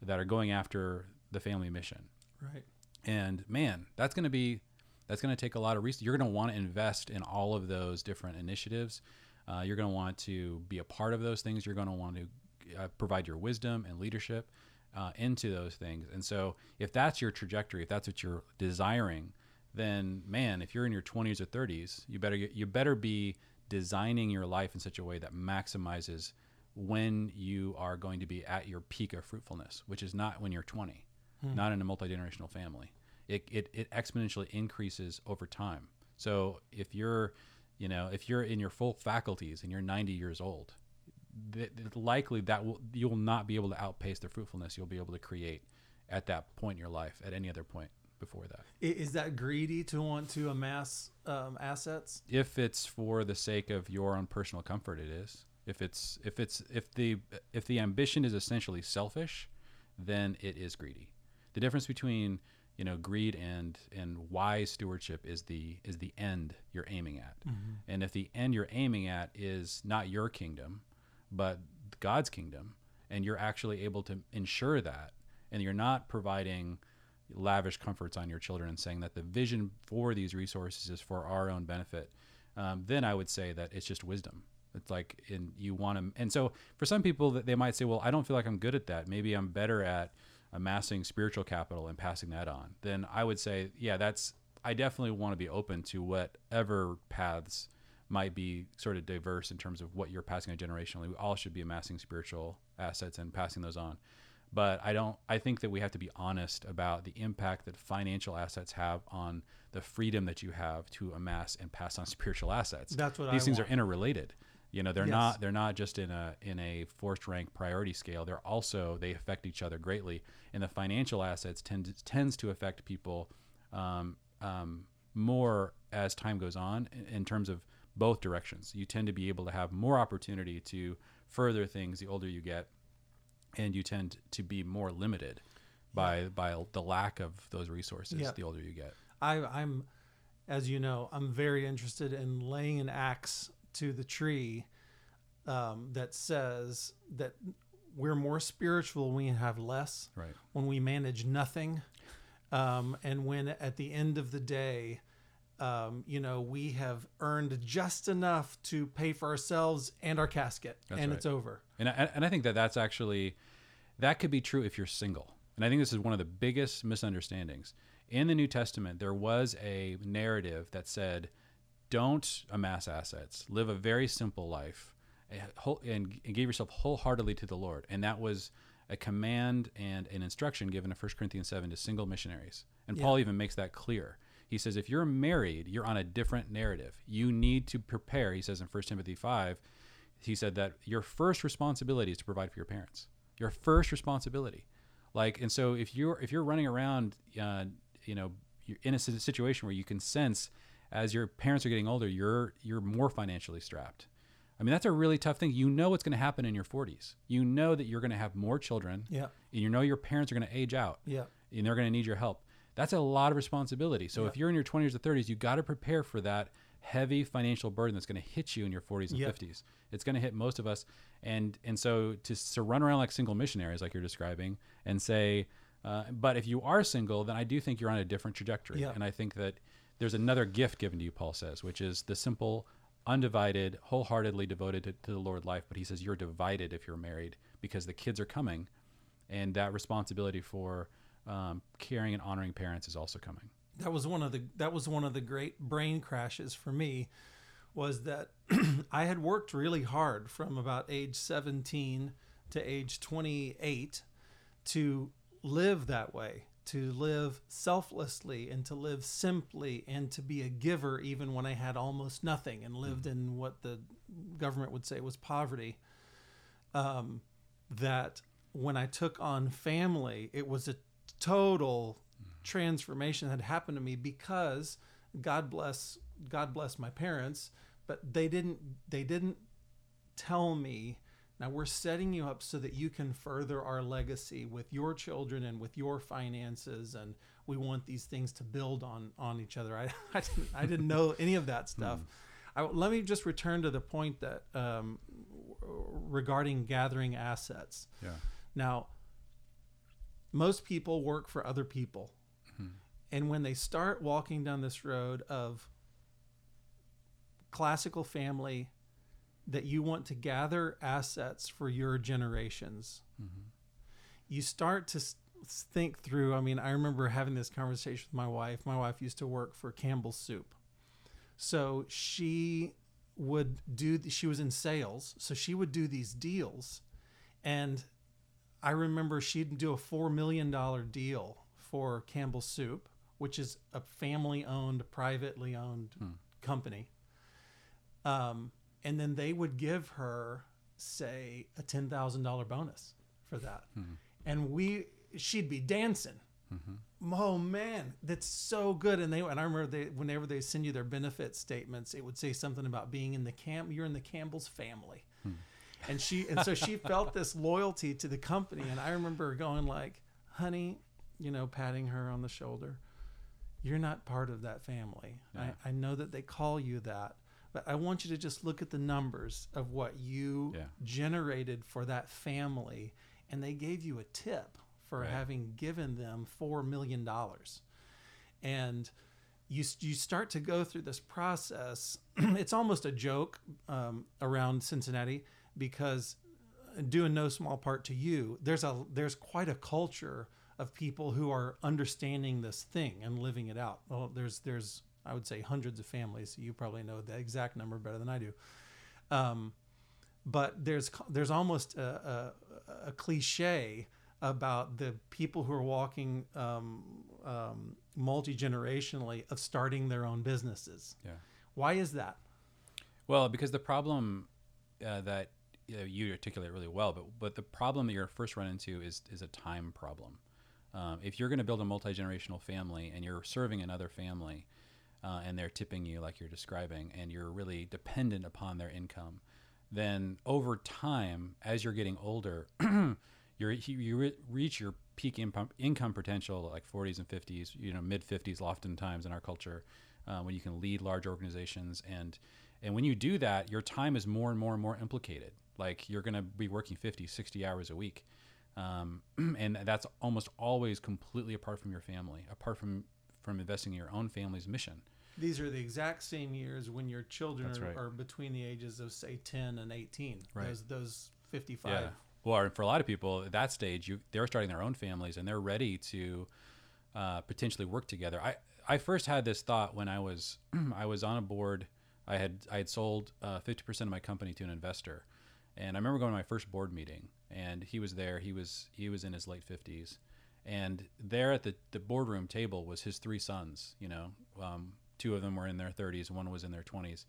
Speaker 2: that are going after the family mission.
Speaker 3: Right.
Speaker 2: And man, that's going to be that's going to take a lot of research. You're going to want to invest in all of those different initiatives. Uh, you're going to want to be a part of those things. You're going to want to uh, provide your wisdom and leadership uh, into those things. And so, if that's your trajectory, if that's what you're desiring, then man, if you're in your 20s or 30s, you better you better be designing your life in such a way that maximizes when you are going to be at your peak of fruitfulness, which is not when you're 20, not in a multi generational family. It, it, it exponentially increases over time. So if you're, you know, if you're in your full faculties and you're 90 years old, th- likely that will you will not be able to outpace the fruitfulness you'll be able to create at that point in your life at any other point before that.
Speaker 3: Is that greedy to want to amass um, assets?
Speaker 2: if it's for the sake of your own personal comfort it is if it's if it's if the if the ambition is essentially selfish then it is greedy the difference between you know greed and and wise stewardship is the is the end you're aiming at. And if the end you're aiming at is not your kingdom but god's kingdom and you're actually able to ensure that and you're not providing lavish comforts on your children and saying that the vision for these resources is for our own benefit um, then i would say that it's just wisdom. It's like in you want to and so for some people that they might say well i don't feel like i'm good at that. Maybe i'm better at amassing spiritual capital and passing that on, then I would say, yeah, that's I definitely want to be open to whatever paths might be sort of diverse in terms of what you're passing on generationally. We all should be amassing spiritual assets and passing those on. But I don't I think that we have to be honest about the impact that financial assets have on the freedom that you have to amass and pass on spiritual assets.
Speaker 3: That's what
Speaker 2: These
Speaker 3: I
Speaker 2: things
Speaker 3: want.
Speaker 2: are interrelated. You know, they're
Speaker 3: Yes.
Speaker 2: not they're not just in a in a forced rank priority scale. They're also they affect each other greatly, and the financial assets tend tends to affect people um, um, more as time goes on in, in terms of both directions. You tend to be able to have more opportunity to further things the older you get, and you tend to be more limited by by the lack of those resources
Speaker 3: Yeah.
Speaker 2: the older you get.
Speaker 3: I, I'm, as you know, I'm very interested in laying an axe to the tree um, that says that we're more spiritual when we have less,
Speaker 2: Right.
Speaker 3: when we manage nothing, um, and when at the end of the day, um, you know, we have earned just enough to pay for ourselves and our casket,
Speaker 2: That's
Speaker 3: and
Speaker 2: right.
Speaker 3: it's over.
Speaker 2: And I, and I think that that's actually that could be true if you're single. And I think this is one of the biggest misunderstandings. In the New Testament, there was a narrative that said, "Don't amass assets. Live a very simple life, and and, and give yourself wholeheartedly to the Lord." And that was a command and an instruction given in 1 Corinthians 7 to single missionaries. And Paul even makes that clear. He says, if you're married, you're on a different narrative. You need to prepare. He says in 1 Timothy 5, he said that your first responsibility is to provide for your parents. Your first responsibility. Like, and so if you're if you're running around, uh, you know, you're in a situation where you can sense as your parents are getting older, you're you're more financially strapped. I mean, that's a really tough thing. You know what's going to happen in your 40s. You know that you're going to have more children.
Speaker 3: Yeah.
Speaker 2: And you know your parents are going to age out
Speaker 3: Yeah.
Speaker 2: and they're going to need your help. That's a lot of responsibility. So if you're in your 20s or 30s, you got to prepare for that heavy financial burden that's going to hit you in your 40s and
Speaker 3: Yep.
Speaker 2: 50s. It's going to hit most of us, and and so to to run around like single missionaries, like you're describing, and say, uh, but if you are single, then I do think you're on a different trajectory,
Speaker 3: Yeah.
Speaker 2: and I think that there's another gift given to you, Paul says, which is the simple, undivided, wholeheartedly devoted to, to the Lord life. But he says you're divided if you're married because the kids are coming, and that responsibility for um, caring and honoring parents is also coming.
Speaker 3: that was one of the that was one of the great brain crashes for me was that I had worked really hard from about age 17 to age 28 to live that way to live selflessly and to live simply and to be a giver even when I had almost nothing and lived in what the government would say was poverty. Um, that when I took on family, it was a total transformation that happened to me because God bless God bless my parents, but they didn't they didn't tell me now we're setting you up so that you can further our legacy with your children and with your finances and we want these things to build on on each other. I I didn't, I didn't know any of that stuff. I, let me just return to the point that um, regarding gathering assets.
Speaker 2: Yeah.
Speaker 3: Now, most people work for other people. And when they start walking down this road of classical family, that you want to gather assets for your generations, you start to think through. I mean, I remember having this conversation with my wife. My wife used to work for Campbell's Soup. So she would do, she was in sales. So she would do these deals. And I remember she'd do a $4 million deal for Campbell's Soup, which is a family owned, privately owned company. Um, and then they would give her, say, a $10,000 bonus for that. Hmm. And we, she'd be dancing. Mm-hmm. Oh man, that's so good. And they and I remember they whenever they send you their benefit statements, it would say something about being in the camp. You're in the Campbell's family, hmm. and she and so she felt this loyalty to the company. And I remember going like, "Honey, you know, patting her on the shoulder. You're not part of that family.
Speaker 2: Yeah.
Speaker 3: I, I know that they call you that, but I want you to just look at the numbers of what you
Speaker 2: Yeah.
Speaker 3: generated for that family, and they gave you a tip for
Speaker 2: Right.
Speaker 3: having given them four million dollars, and you you start to go through this process. it's almost a joke um, around Cincinnati because uh, due in no small part to you, there's a there's quite a culture of people who are understanding this thing and living it out. Well, there's there's I would say hundreds of families. You probably know the exact number better than I do. Um, but there's there's almost a, a, a cliche about the people who are walking um, um, multi generationally of starting their own businesses.
Speaker 2: Yeah.
Speaker 3: Why is that?
Speaker 2: Well, because the problem uh, that you, know, you articulate really well, but but the problem that you're first run into is is a time problem. Um, if you're going to build a multi generational family and you're serving another family, uh, and they're tipping you like you're describing, and you're really dependent upon their income, then over time, as you're getting older, you re- reach your peak income, income potential like 40s and 50s, you know, mid 50s, oftentimes in our culture, uh, when you can lead large organizations. And, and when you do that, your time is more and more and more implicated. Like you're going to be working 50, 60 hours a week. Um, and that's almost always completely apart from your family, apart from, from investing in your own family's mission.
Speaker 3: These are the exact same years when your children are,
Speaker 2: right.
Speaker 3: are between the ages of say 10 and 18.
Speaker 2: Right.
Speaker 3: Those those 55.
Speaker 2: Yeah. Well, or for a lot of people at that stage, you they're starting their own families and they're ready to uh, potentially work together. I I first had this thought when I was I was on a board. I had I had sold uh, fifty percent of my company to an investor, and I remember going to my first board meeting, and he was there. He was he was in his late fifties, and there at the the boardroom table was his three sons. You know, um, two of them were in their thirties, one was in their twenties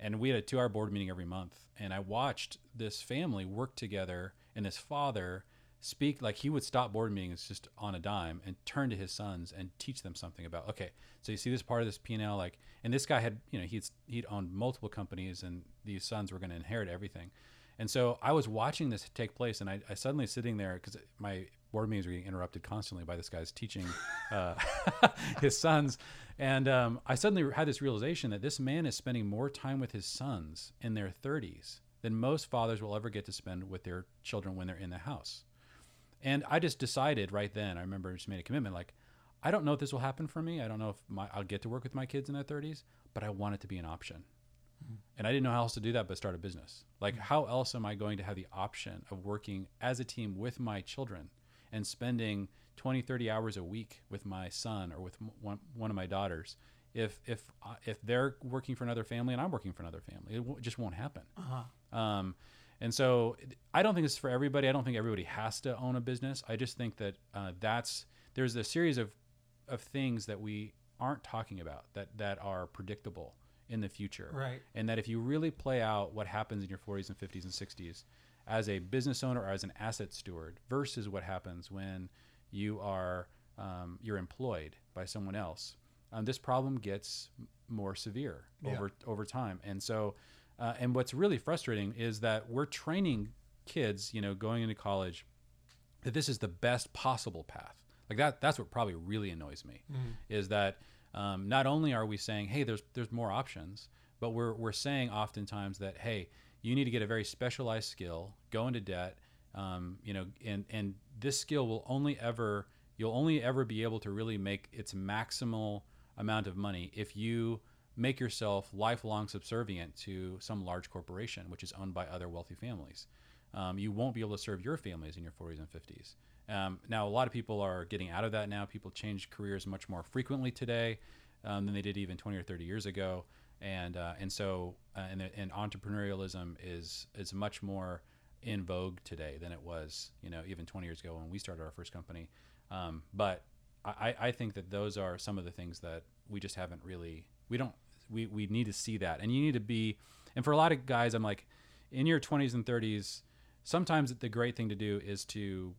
Speaker 2: and we had a two hour board meeting every month and i watched this family work together and his father speak like he would stop board meetings just on a dime and turn to his sons and teach them something about okay so you see this part of this p&l like and this guy had you know he'd he'd owned multiple companies and these sons were going to inherit everything and so i was watching this take place and i, I suddenly sitting there because my board meetings were getting interrupted constantly by this guy's teaching uh, his sons and um, I suddenly had this realization that this man is spending more time with his sons in their 30s than most fathers will ever get to spend with their children when they're in the house. And I just decided right then, I remember just made a commitment like, I don't know if this will happen for me. I don't know if my, I'll get to work with my kids in their 30s, but I want it to be an option. And I didn't know how else to do that but start a business. Like, how else am I going to have the option of working as a team with my children and spending 20, 30 hours a week with my son or with one, one of my daughters if, if, uh, if they're working for another family and I'm working for another family? It w- just won't happen.
Speaker 3: Uh-huh.
Speaker 2: Um, and so I don't think this is for everybody. I don't think everybody has to own a business. I just think that uh, that's there's a series of of things that we aren't talking about that that are predictable in the future.
Speaker 3: Right.
Speaker 2: And that if you really play out what happens in your 40s and 50s and 60s as a business owner or as an asset steward versus what happens when you are um, you're employed by someone else, um, this problem gets more severe
Speaker 3: Yeah.
Speaker 2: over over time. And so, uh, and what's really frustrating is that we're training kids, you know, going into college, that this is the best possible path. Like that. That's what probably really annoys me, is that um, not only are we saying, hey, there's there's more options, but we're we're saying oftentimes that hey, you need to get a very specialized skill, go into debt, um, you know, and and this skill will only ever you'll only ever be able to really make its maximal amount of money if you make yourself lifelong subservient to some large corporation which is owned by other wealthy families. Um, you won't be able to serve your families in your 40s and 50s. Um, now, a lot of people are getting out of that now. People change careers much more frequently today um, than they did even 20 or 30 years ago, and uh, and so uh, and, and entrepreneurialism is is much more in vogue today than it was, you know, even 20 years ago when we started our first company. Um, but I, I think that those are some of the things that we just haven't really we don't we, we need to see that and you need to be and for a lot of guys i'm like in your 20s and 30s sometimes the great thing to do is to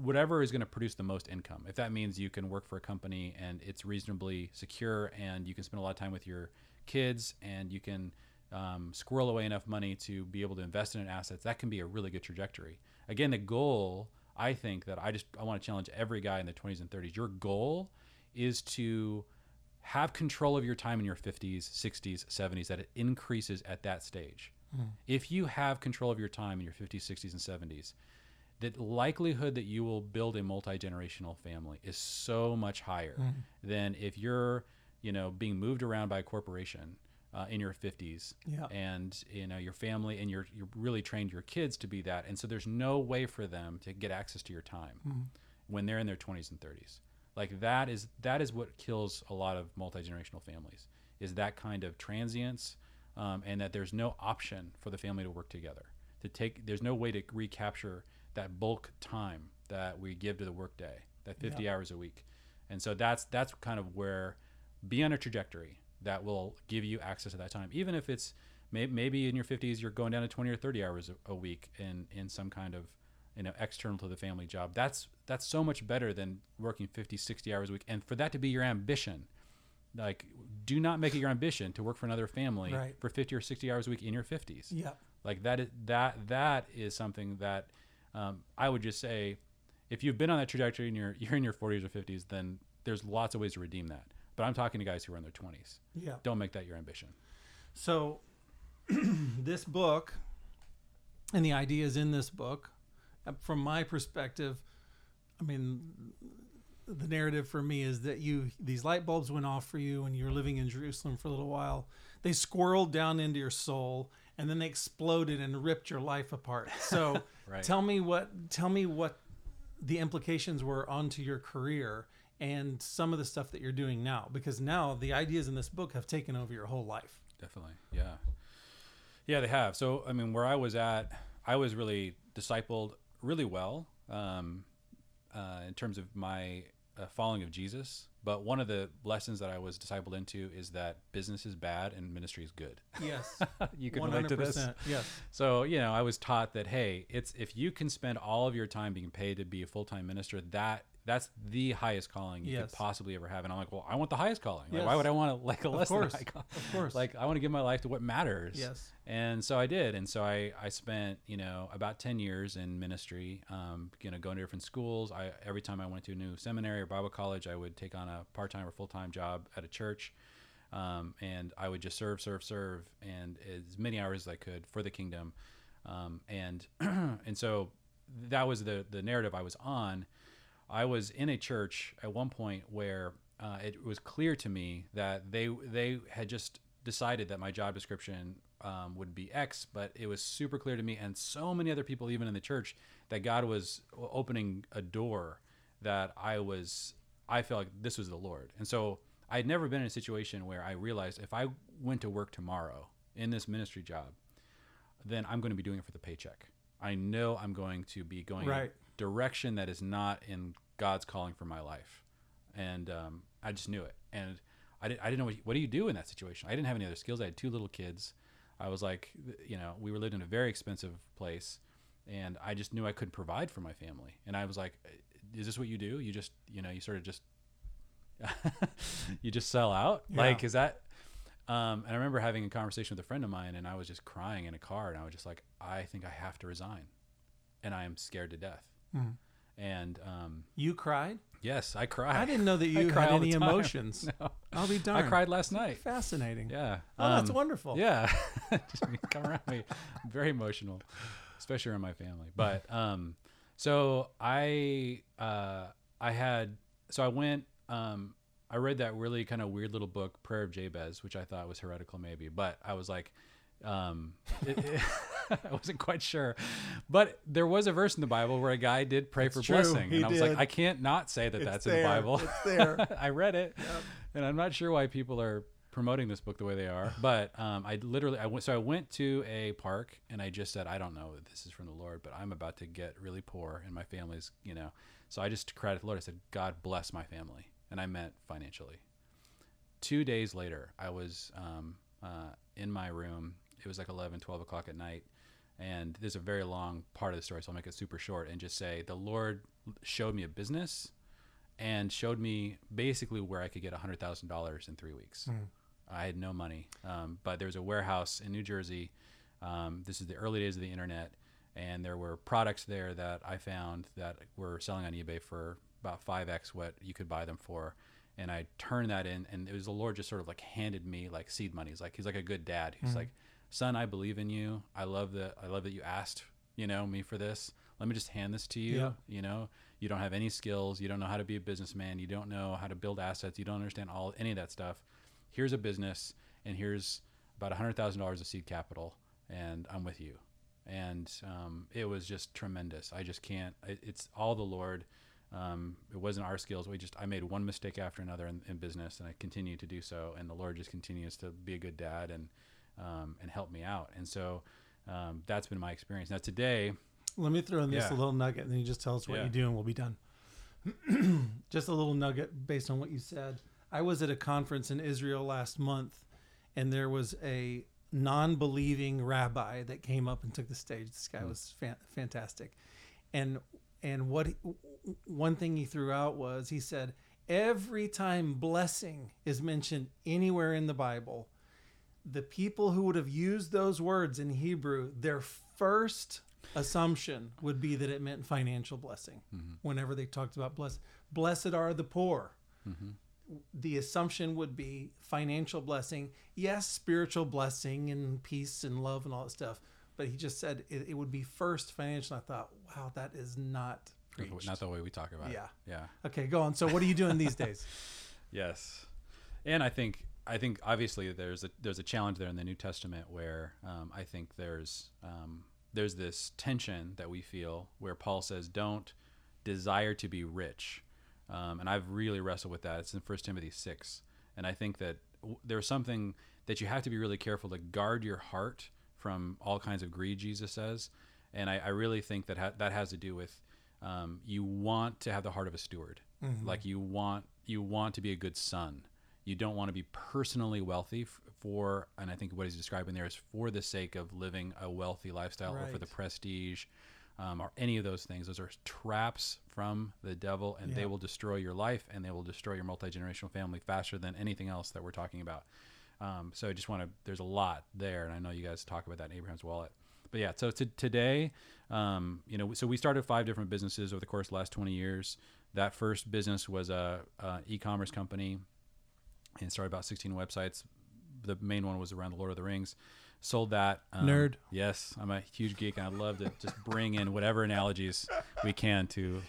Speaker 2: whatever is going to produce the most income if that means you can work for a company and it's reasonably secure and you can spend a lot of time with your kids and you can um, squirrel away enough money to be able to invest in assets that can be a really good trajectory again the goal I think that I just I want to challenge every guy in the 20s and 30s. Your goal is to have control of your time in your 50s, 60s, 70s that it increases at that stage. If you have control of your time in your 50s, 60s and 70s, the likelihood that you will build a multi-generational family is so much higher than if you're, you know, being moved around by a corporation uh, in your 50s
Speaker 3: Yeah.
Speaker 2: and you know your family and you're you're really trained your kids to be that. And so there's no way for them to get access to your time when they're in their 20s and 30s like that is that is what kills a lot of multi-generational families is that kind of transience um, and that there's no option for the family to work together. To take there's no way to recapture that bulk time that we give to the workday that 50 hours a week. And so that's that's kind of where be on a trajectory that will give you access to that time. Even if it's may, maybe in your 50s you're going down to 20 or 30 hours a, a week in in some kind of you know external to the family job. That's that's so much better than working 50 60 hours a week. And for that to be your ambition like do not make it your ambition to work for another family
Speaker 3: Right.
Speaker 2: for 50 or 60 hours a week in your 50s
Speaker 3: Yeah.
Speaker 2: like that is that that is something that um, I would just say if you've been on that trajectory and you're you're in your 40s or 50s, then there's lots of ways to redeem that. But I'm talking to guys who are in their 20s.
Speaker 3: Yeah.
Speaker 2: Don't make that your ambition.
Speaker 3: So, this book and the ideas in this book, uh, from my perspective, I mean, the narrative for me is that you these light bulbs went off for you when you were living in Jerusalem for a little while. They squirreled down into your soul and then they exploded and ripped your life apart. So,
Speaker 2: Right.
Speaker 3: tell me what tell me what the implications were onto your career and some of the stuff that you're doing now because now the ideas in this book have taken over your whole life.
Speaker 2: Definitely. Yeah. Yeah, they have. So, I mean, where I was at, I was really discipled really well um, uh, in terms of my uh, following of Jesus. But one of the lessons that I was discipled into is that business is bad and ministry is good.
Speaker 3: Yes.
Speaker 2: you can relate to this.
Speaker 3: Yes.
Speaker 2: So, you know, I was taught that hey, it's if you can spend all of your time being paid to be a full-time minister, that that's the highest calling you
Speaker 3: Yes.
Speaker 2: could possibly ever have. And I'm like, well, I want the highest calling. Like,
Speaker 3: Yes.
Speaker 2: why would I want to like a less
Speaker 3: course.
Speaker 2: high calling?
Speaker 3: Of course.
Speaker 2: Like I want to give my life to what matters.
Speaker 3: Yes.
Speaker 2: And so I did. And so I, I spent, you know, about 10 years in ministry, um, you know, going to different schools. I, every time I went to a new seminary or Bible college, I would take on a part-time or full-time job at a church. Um, and I would just serve, serve, serve, and as many hours as I could for the kingdom. Um, and, and so that was the, the narrative I was on. I was in a church at one point where uh, it was clear to me that they they had just decided that my job description um, would be X, but it was super clear to me and so many other people, even in the church, that God was opening a door that I was I felt like this was the Lord, and so I had never been in a situation where I realized if I went to work tomorrow in this ministry job, then I'm going to be doing it for the paycheck. I know I'm going to be going
Speaker 3: Right.
Speaker 2: Direction that is not in God's calling for my life, and um, I just knew it. And I, did, I didn't know what, what do you do in that situation. I didn't have any other skills. I had two little kids. I was like, you know, we were living in a very expensive place, and I just knew I couldn't provide for my family. And I was like, is this what you do? You just, you know, you sort of just, you just sell out.
Speaker 3: Yeah.
Speaker 2: Like, is that? Um, and I remember having a conversation with a friend of mine, and I was just crying in a car, and I was just like, I think I have to resign, and I am scared to death.
Speaker 3: Mhm.
Speaker 2: And um,
Speaker 3: You cried?
Speaker 2: yes, I cried.
Speaker 3: I didn't know that you had any emotions.
Speaker 2: No.
Speaker 3: I'll be
Speaker 2: done.
Speaker 3: I
Speaker 2: cried last night.
Speaker 3: Fascinating.
Speaker 2: Yeah.
Speaker 3: Oh, that's
Speaker 2: Um,
Speaker 3: wonderful.
Speaker 2: Yeah. Just come around me. I'm very emotional, especially around my family. But um, so I uh, I had so I went um, I read that really kind of weird little book, Prayer of Jabez, which I thought was heretical maybe, but I was like. Um, it, it- I wasn't quite sure, but there was a verse in the Bible where a guy did pray for
Speaker 3: true.
Speaker 2: blessing,
Speaker 3: He
Speaker 2: and I was
Speaker 3: did.
Speaker 2: like, I can't not say that
Speaker 3: It's
Speaker 2: that's in the Bible.
Speaker 3: It's there.
Speaker 2: I read it, and I'm not sure why people are promoting this book the way they are. But um, I literally, I went. So I went to a park, and I just said, I don't know this is from the Lord, but I'm about to get really poor, and my family's, you know. So I just cried to the Lord. I said, God bless my family, and I meant financially. Two days later, I was um, uh, in my room. It was like 11, 12 o'clock at night. And there's a very long part of the story, so I'll make it super short and just say the Lord showed me a business and showed me basically where I could get $100,000 in three weeks. I had no money, um, but there was a warehouse in New Jersey. Um, this is the early days of the internet, and there were products there that I found that were selling on eBay for about five x what you could buy them for. And I turned that in, and it was the Lord just sort of like handed me like seed money. He's like he's like a good dad. He's like, son, I believe in you. I love that. I love that you asked, you know, me for this. Let me just hand this to you.
Speaker 3: Yeah.
Speaker 2: You know, you don't have any skills. You don't know how to be a businessman. You don't know how to build assets. You don't understand all any of that stuff. Here's a business, and here's about hundred thousand dollars of seed capital, and I'm with you. And um, it was just tremendous. I just can't. It, it's all the Lord. Um, it wasn't our skills. We just I made one mistake after another in, in business, and I continue to do so. And the Lord just continues to be a good dad and um, and help me out. And so um, that's been my experience. Now today,
Speaker 3: Let me throw in this
Speaker 2: Yeah.
Speaker 3: little nugget, and then you just tell us what
Speaker 2: Yeah.
Speaker 3: you do, and we'll be done. just a little nugget based on what you said. I was at a conference in Israel last month, and there was a non-believing rabbi that came up and took the stage. This guy was fan- fantastic, and and what he, one thing he threw out was he said every time blessing is mentioned anywhere in the Bible, the people who would have used those words in Hebrew, their first assumption would be that it meant financial blessing. Mm-hmm. Whenever they talked about bless, blessed are the poor. Mm-hmm. The assumption would be financial blessing. Yes, spiritual blessing and peace and love and all that stuff. But he just said it, it would be first financial. I thought, wow, that is not preached.
Speaker 2: not the way we talk about
Speaker 3: Yeah.
Speaker 2: it. Yeah.
Speaker 3: Okay, go on. So what are you doing these days?
Speaker 2: Yes, and I think I think obviously there's a there's a challenge there in the New Testament where um, I think there's um, there's this tension that we feel where Paul says don't desire to be rich, um, and I've really wrestled with that. It's in First Timothy six, and I think that w- there's something that you have to be really careful to guard your heart from all kinds of greed. Jesus says, and I, I really think that ha- that has to do with um, you want to have the heart of a steward. Like you want you want to be a good son you don't want to be personally wealthy for and i think what he's describing there is for the sake of living a wealthy lifestyle or for the prestige um, or any of those things. Those are traps from the devil and they will destroy your life and they will destroy your multi-generational family faster than anything else that we're talking about. Um, so i just want to there's a lot there and i know you guys talk about that in abraham's wallet. But yeah, so to, today, um, you know, so we started five different businesses over the course of the last 20 years. That first business was a, a e-commerce company and started about 16 websites. The main one was around the Lord of the Rings. Sold that. Um,
Speaker 3: Nerd.
Speaker 2: Yes, I'm a huge geek and I love to just bring in whatever analogies we can to.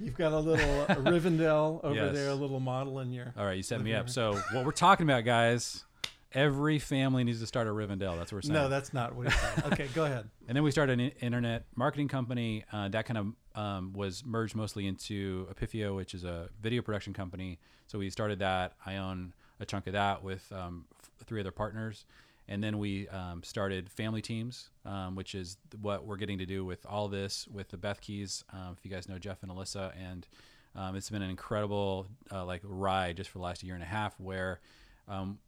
Speaker 3: You've got a little uh, Rivendell over
Speaker 2: Yes.
Speaker 3: there, a little model in your.
Speaker 2: All right, you set me up. So what we're talking about, guys, every family needs to start a Rivendell. That's what we're saying.
Speaker 3: No, that's not what he's saying. Okay, go ahead.
Speaker 2: And then we started an internet marketing company uh, that kind of um, was merged mostly into Epipheo, which is a video production company. So we started that. I own a chunk of that with um, f- three other partners. And then we um, started family teams, um, which is what we're getting to do with all this with the Bethkes. Um, if you guys know Jeff and Alyssa, and um, it's been an incredible uh, like ride just for the last year and a half where um,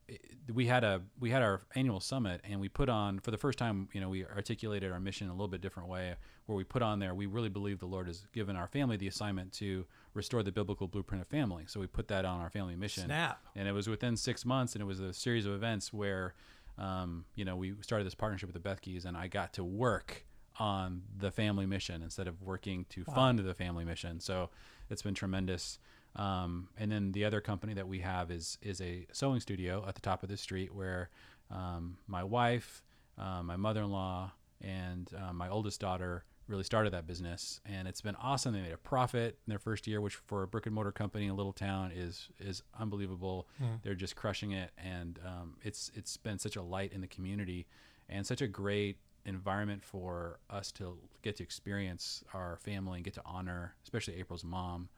Speaker 2: we had a we had our annual summit and we put on for the first time you know we articulated our mission in a little bit different way where we put on there we really believe the lord has given our family the assignment to restore the biblical blueprint of family. So we put that on our family mission.
Speaker 3: Snap.
Speaker 2: and it was within six months and it was a series of events where um, you know we started this partnership with the bethkes and i got to work on the family mission instead of working to fund the family mission. So it's been tremendous um, and then the other company that we have is is a sewing studio at the top of the street where um, my wife uh, my mother-in-law and uh, my oldest daughter really started that business. And it's been awesome. They made a profit in their first year which for a brick and mortar company in a little town is is unbelievable. They're just crushing it. And um, it's it's been such a light in the community and such a great environment for us to get to experience our family and get to honor especially april's mom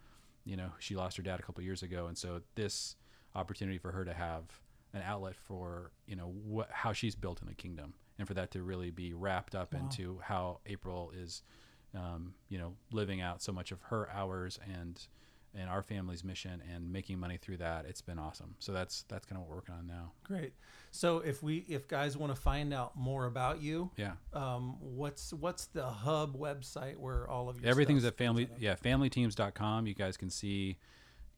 Speaker 2: you know she lost her dad a couple years ago. And so this opportunity for her to have an outlet for you know what how she's built in the kingdom and for that to really be wrapped up into how april is um, you know living out so much of her hours and and our family's mission and making money through that it's been awesome. So that's that's kind of what we're working on now.
Speaker 3: Great. So if we if guys want to find out more about you,
Speaker 2: yeah.
Speaker 3: um, what's what's the hub website where all of your
Speaker 2: everything's at family yeah familyteams.com you guys can see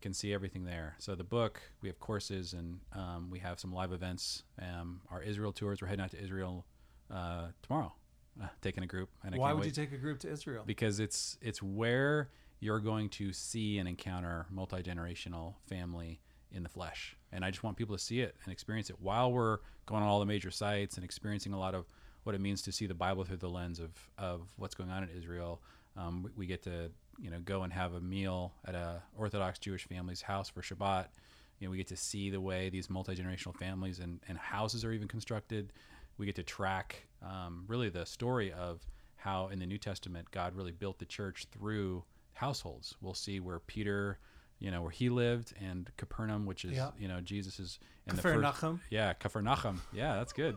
Speaker 2: can see everything there. So the book we have courses and um, we have some live events. Um, our israel tours we're heading out to israel uh, tomorrow. Uh, taking a group. And I
Speaker 3: Why
Speaker 2: can't
Speaker 3: would
Speaker 2: wait.
Speaker 3: you take a group to Israel?
Speaker 2: because it's it's where you're going to see and encounter multi generational family in the flesh. And I just want people to see it and experience it while we're going on all the major sites and experiencing a lot of what it means to see the Bible through the lens of of what's going on in Israel. Um, we, we get to you know go and have a meal at a Orthodox Jewish family's house for Shabbat. You know, we get to see the way these multi generational families and, and houses are even constructed. We get to track um, really the story of how in the New Testament God really built the church through households. We'll see where Peter, you know, where he lived, and Capernaum, which is
Speaker 3: Yeah.
Speaker 2: you know Jesus is in
Speaker 3: Capernaum.
Speaker 2: the first. Yeah, Capernaum. Yeah, that's good.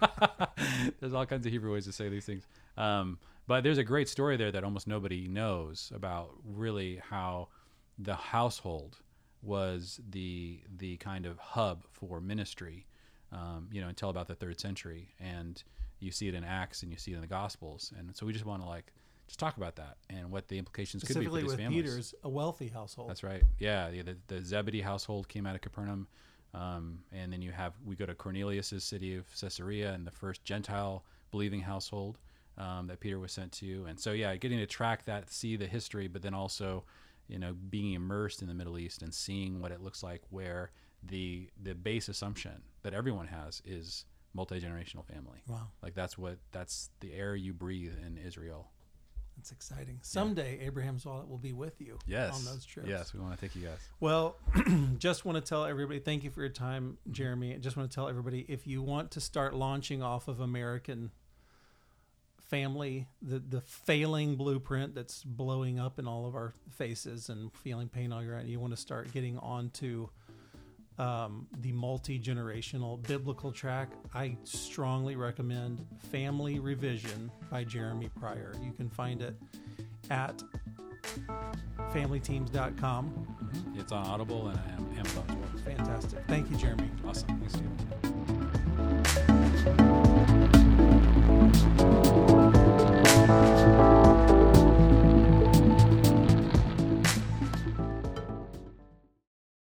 Speaker 2: there's all kinds of Hebrew ways to say these things. Um, but there's a great story there that almost nobody knows about really how the household was the the kind of hub for ministry, um, you know, until about the third century, and you see it in Acts and you see it in the Gospels, and so we just want to like just talk about that and what the implications could be for
Speaker 3: Specifically
Speaker 2: these
Speaker 3: with
Speaker 2: families.
Speaker 3: Peter's, a wealthy household.
Speaker 2: That's right. Yeah, yeah the, the Zebedee household came out of Capernaum, um, and then you have we go to Cornelius's city of Caesarea and the first Gentile believing household um, that Peter was sent to, and so yeah, getting to track that, see the history, but then also, you know, being immersed in the Middle East and seeing what it looks like, where the the base assumption that everyone has is multi generational family.
Speaker 3: Wow,
Speaker 2: Like that's what that's the air you breathe in Israel.
Speaker 3: That's exciting. Someday Abraham's wallet will be with you
Speaker 2: Yes.
Speaker 3: on those trips.
Speaker 2: Yes, we want to take you guys.
Speaker 3: Well, just want to tell everybody thank you for your time, mm-hmm. Jeremy. I just want to tell everybody if you want to start launching off of American family, the the failing blueprint that's blowing up in all of our faces and feeling pain all around, you want to start getting onto um, the multi generational biblical track. I strongly recommend Family Revision by Jeremy Pryor. You can find it at familyteams.com.
Speaker 2: It's on Audible and Am- Amazon as well.
Speaker 3: Fantastic. Thank you, Jeremy.
Speaker 2: Awesome. Thanks, Steve.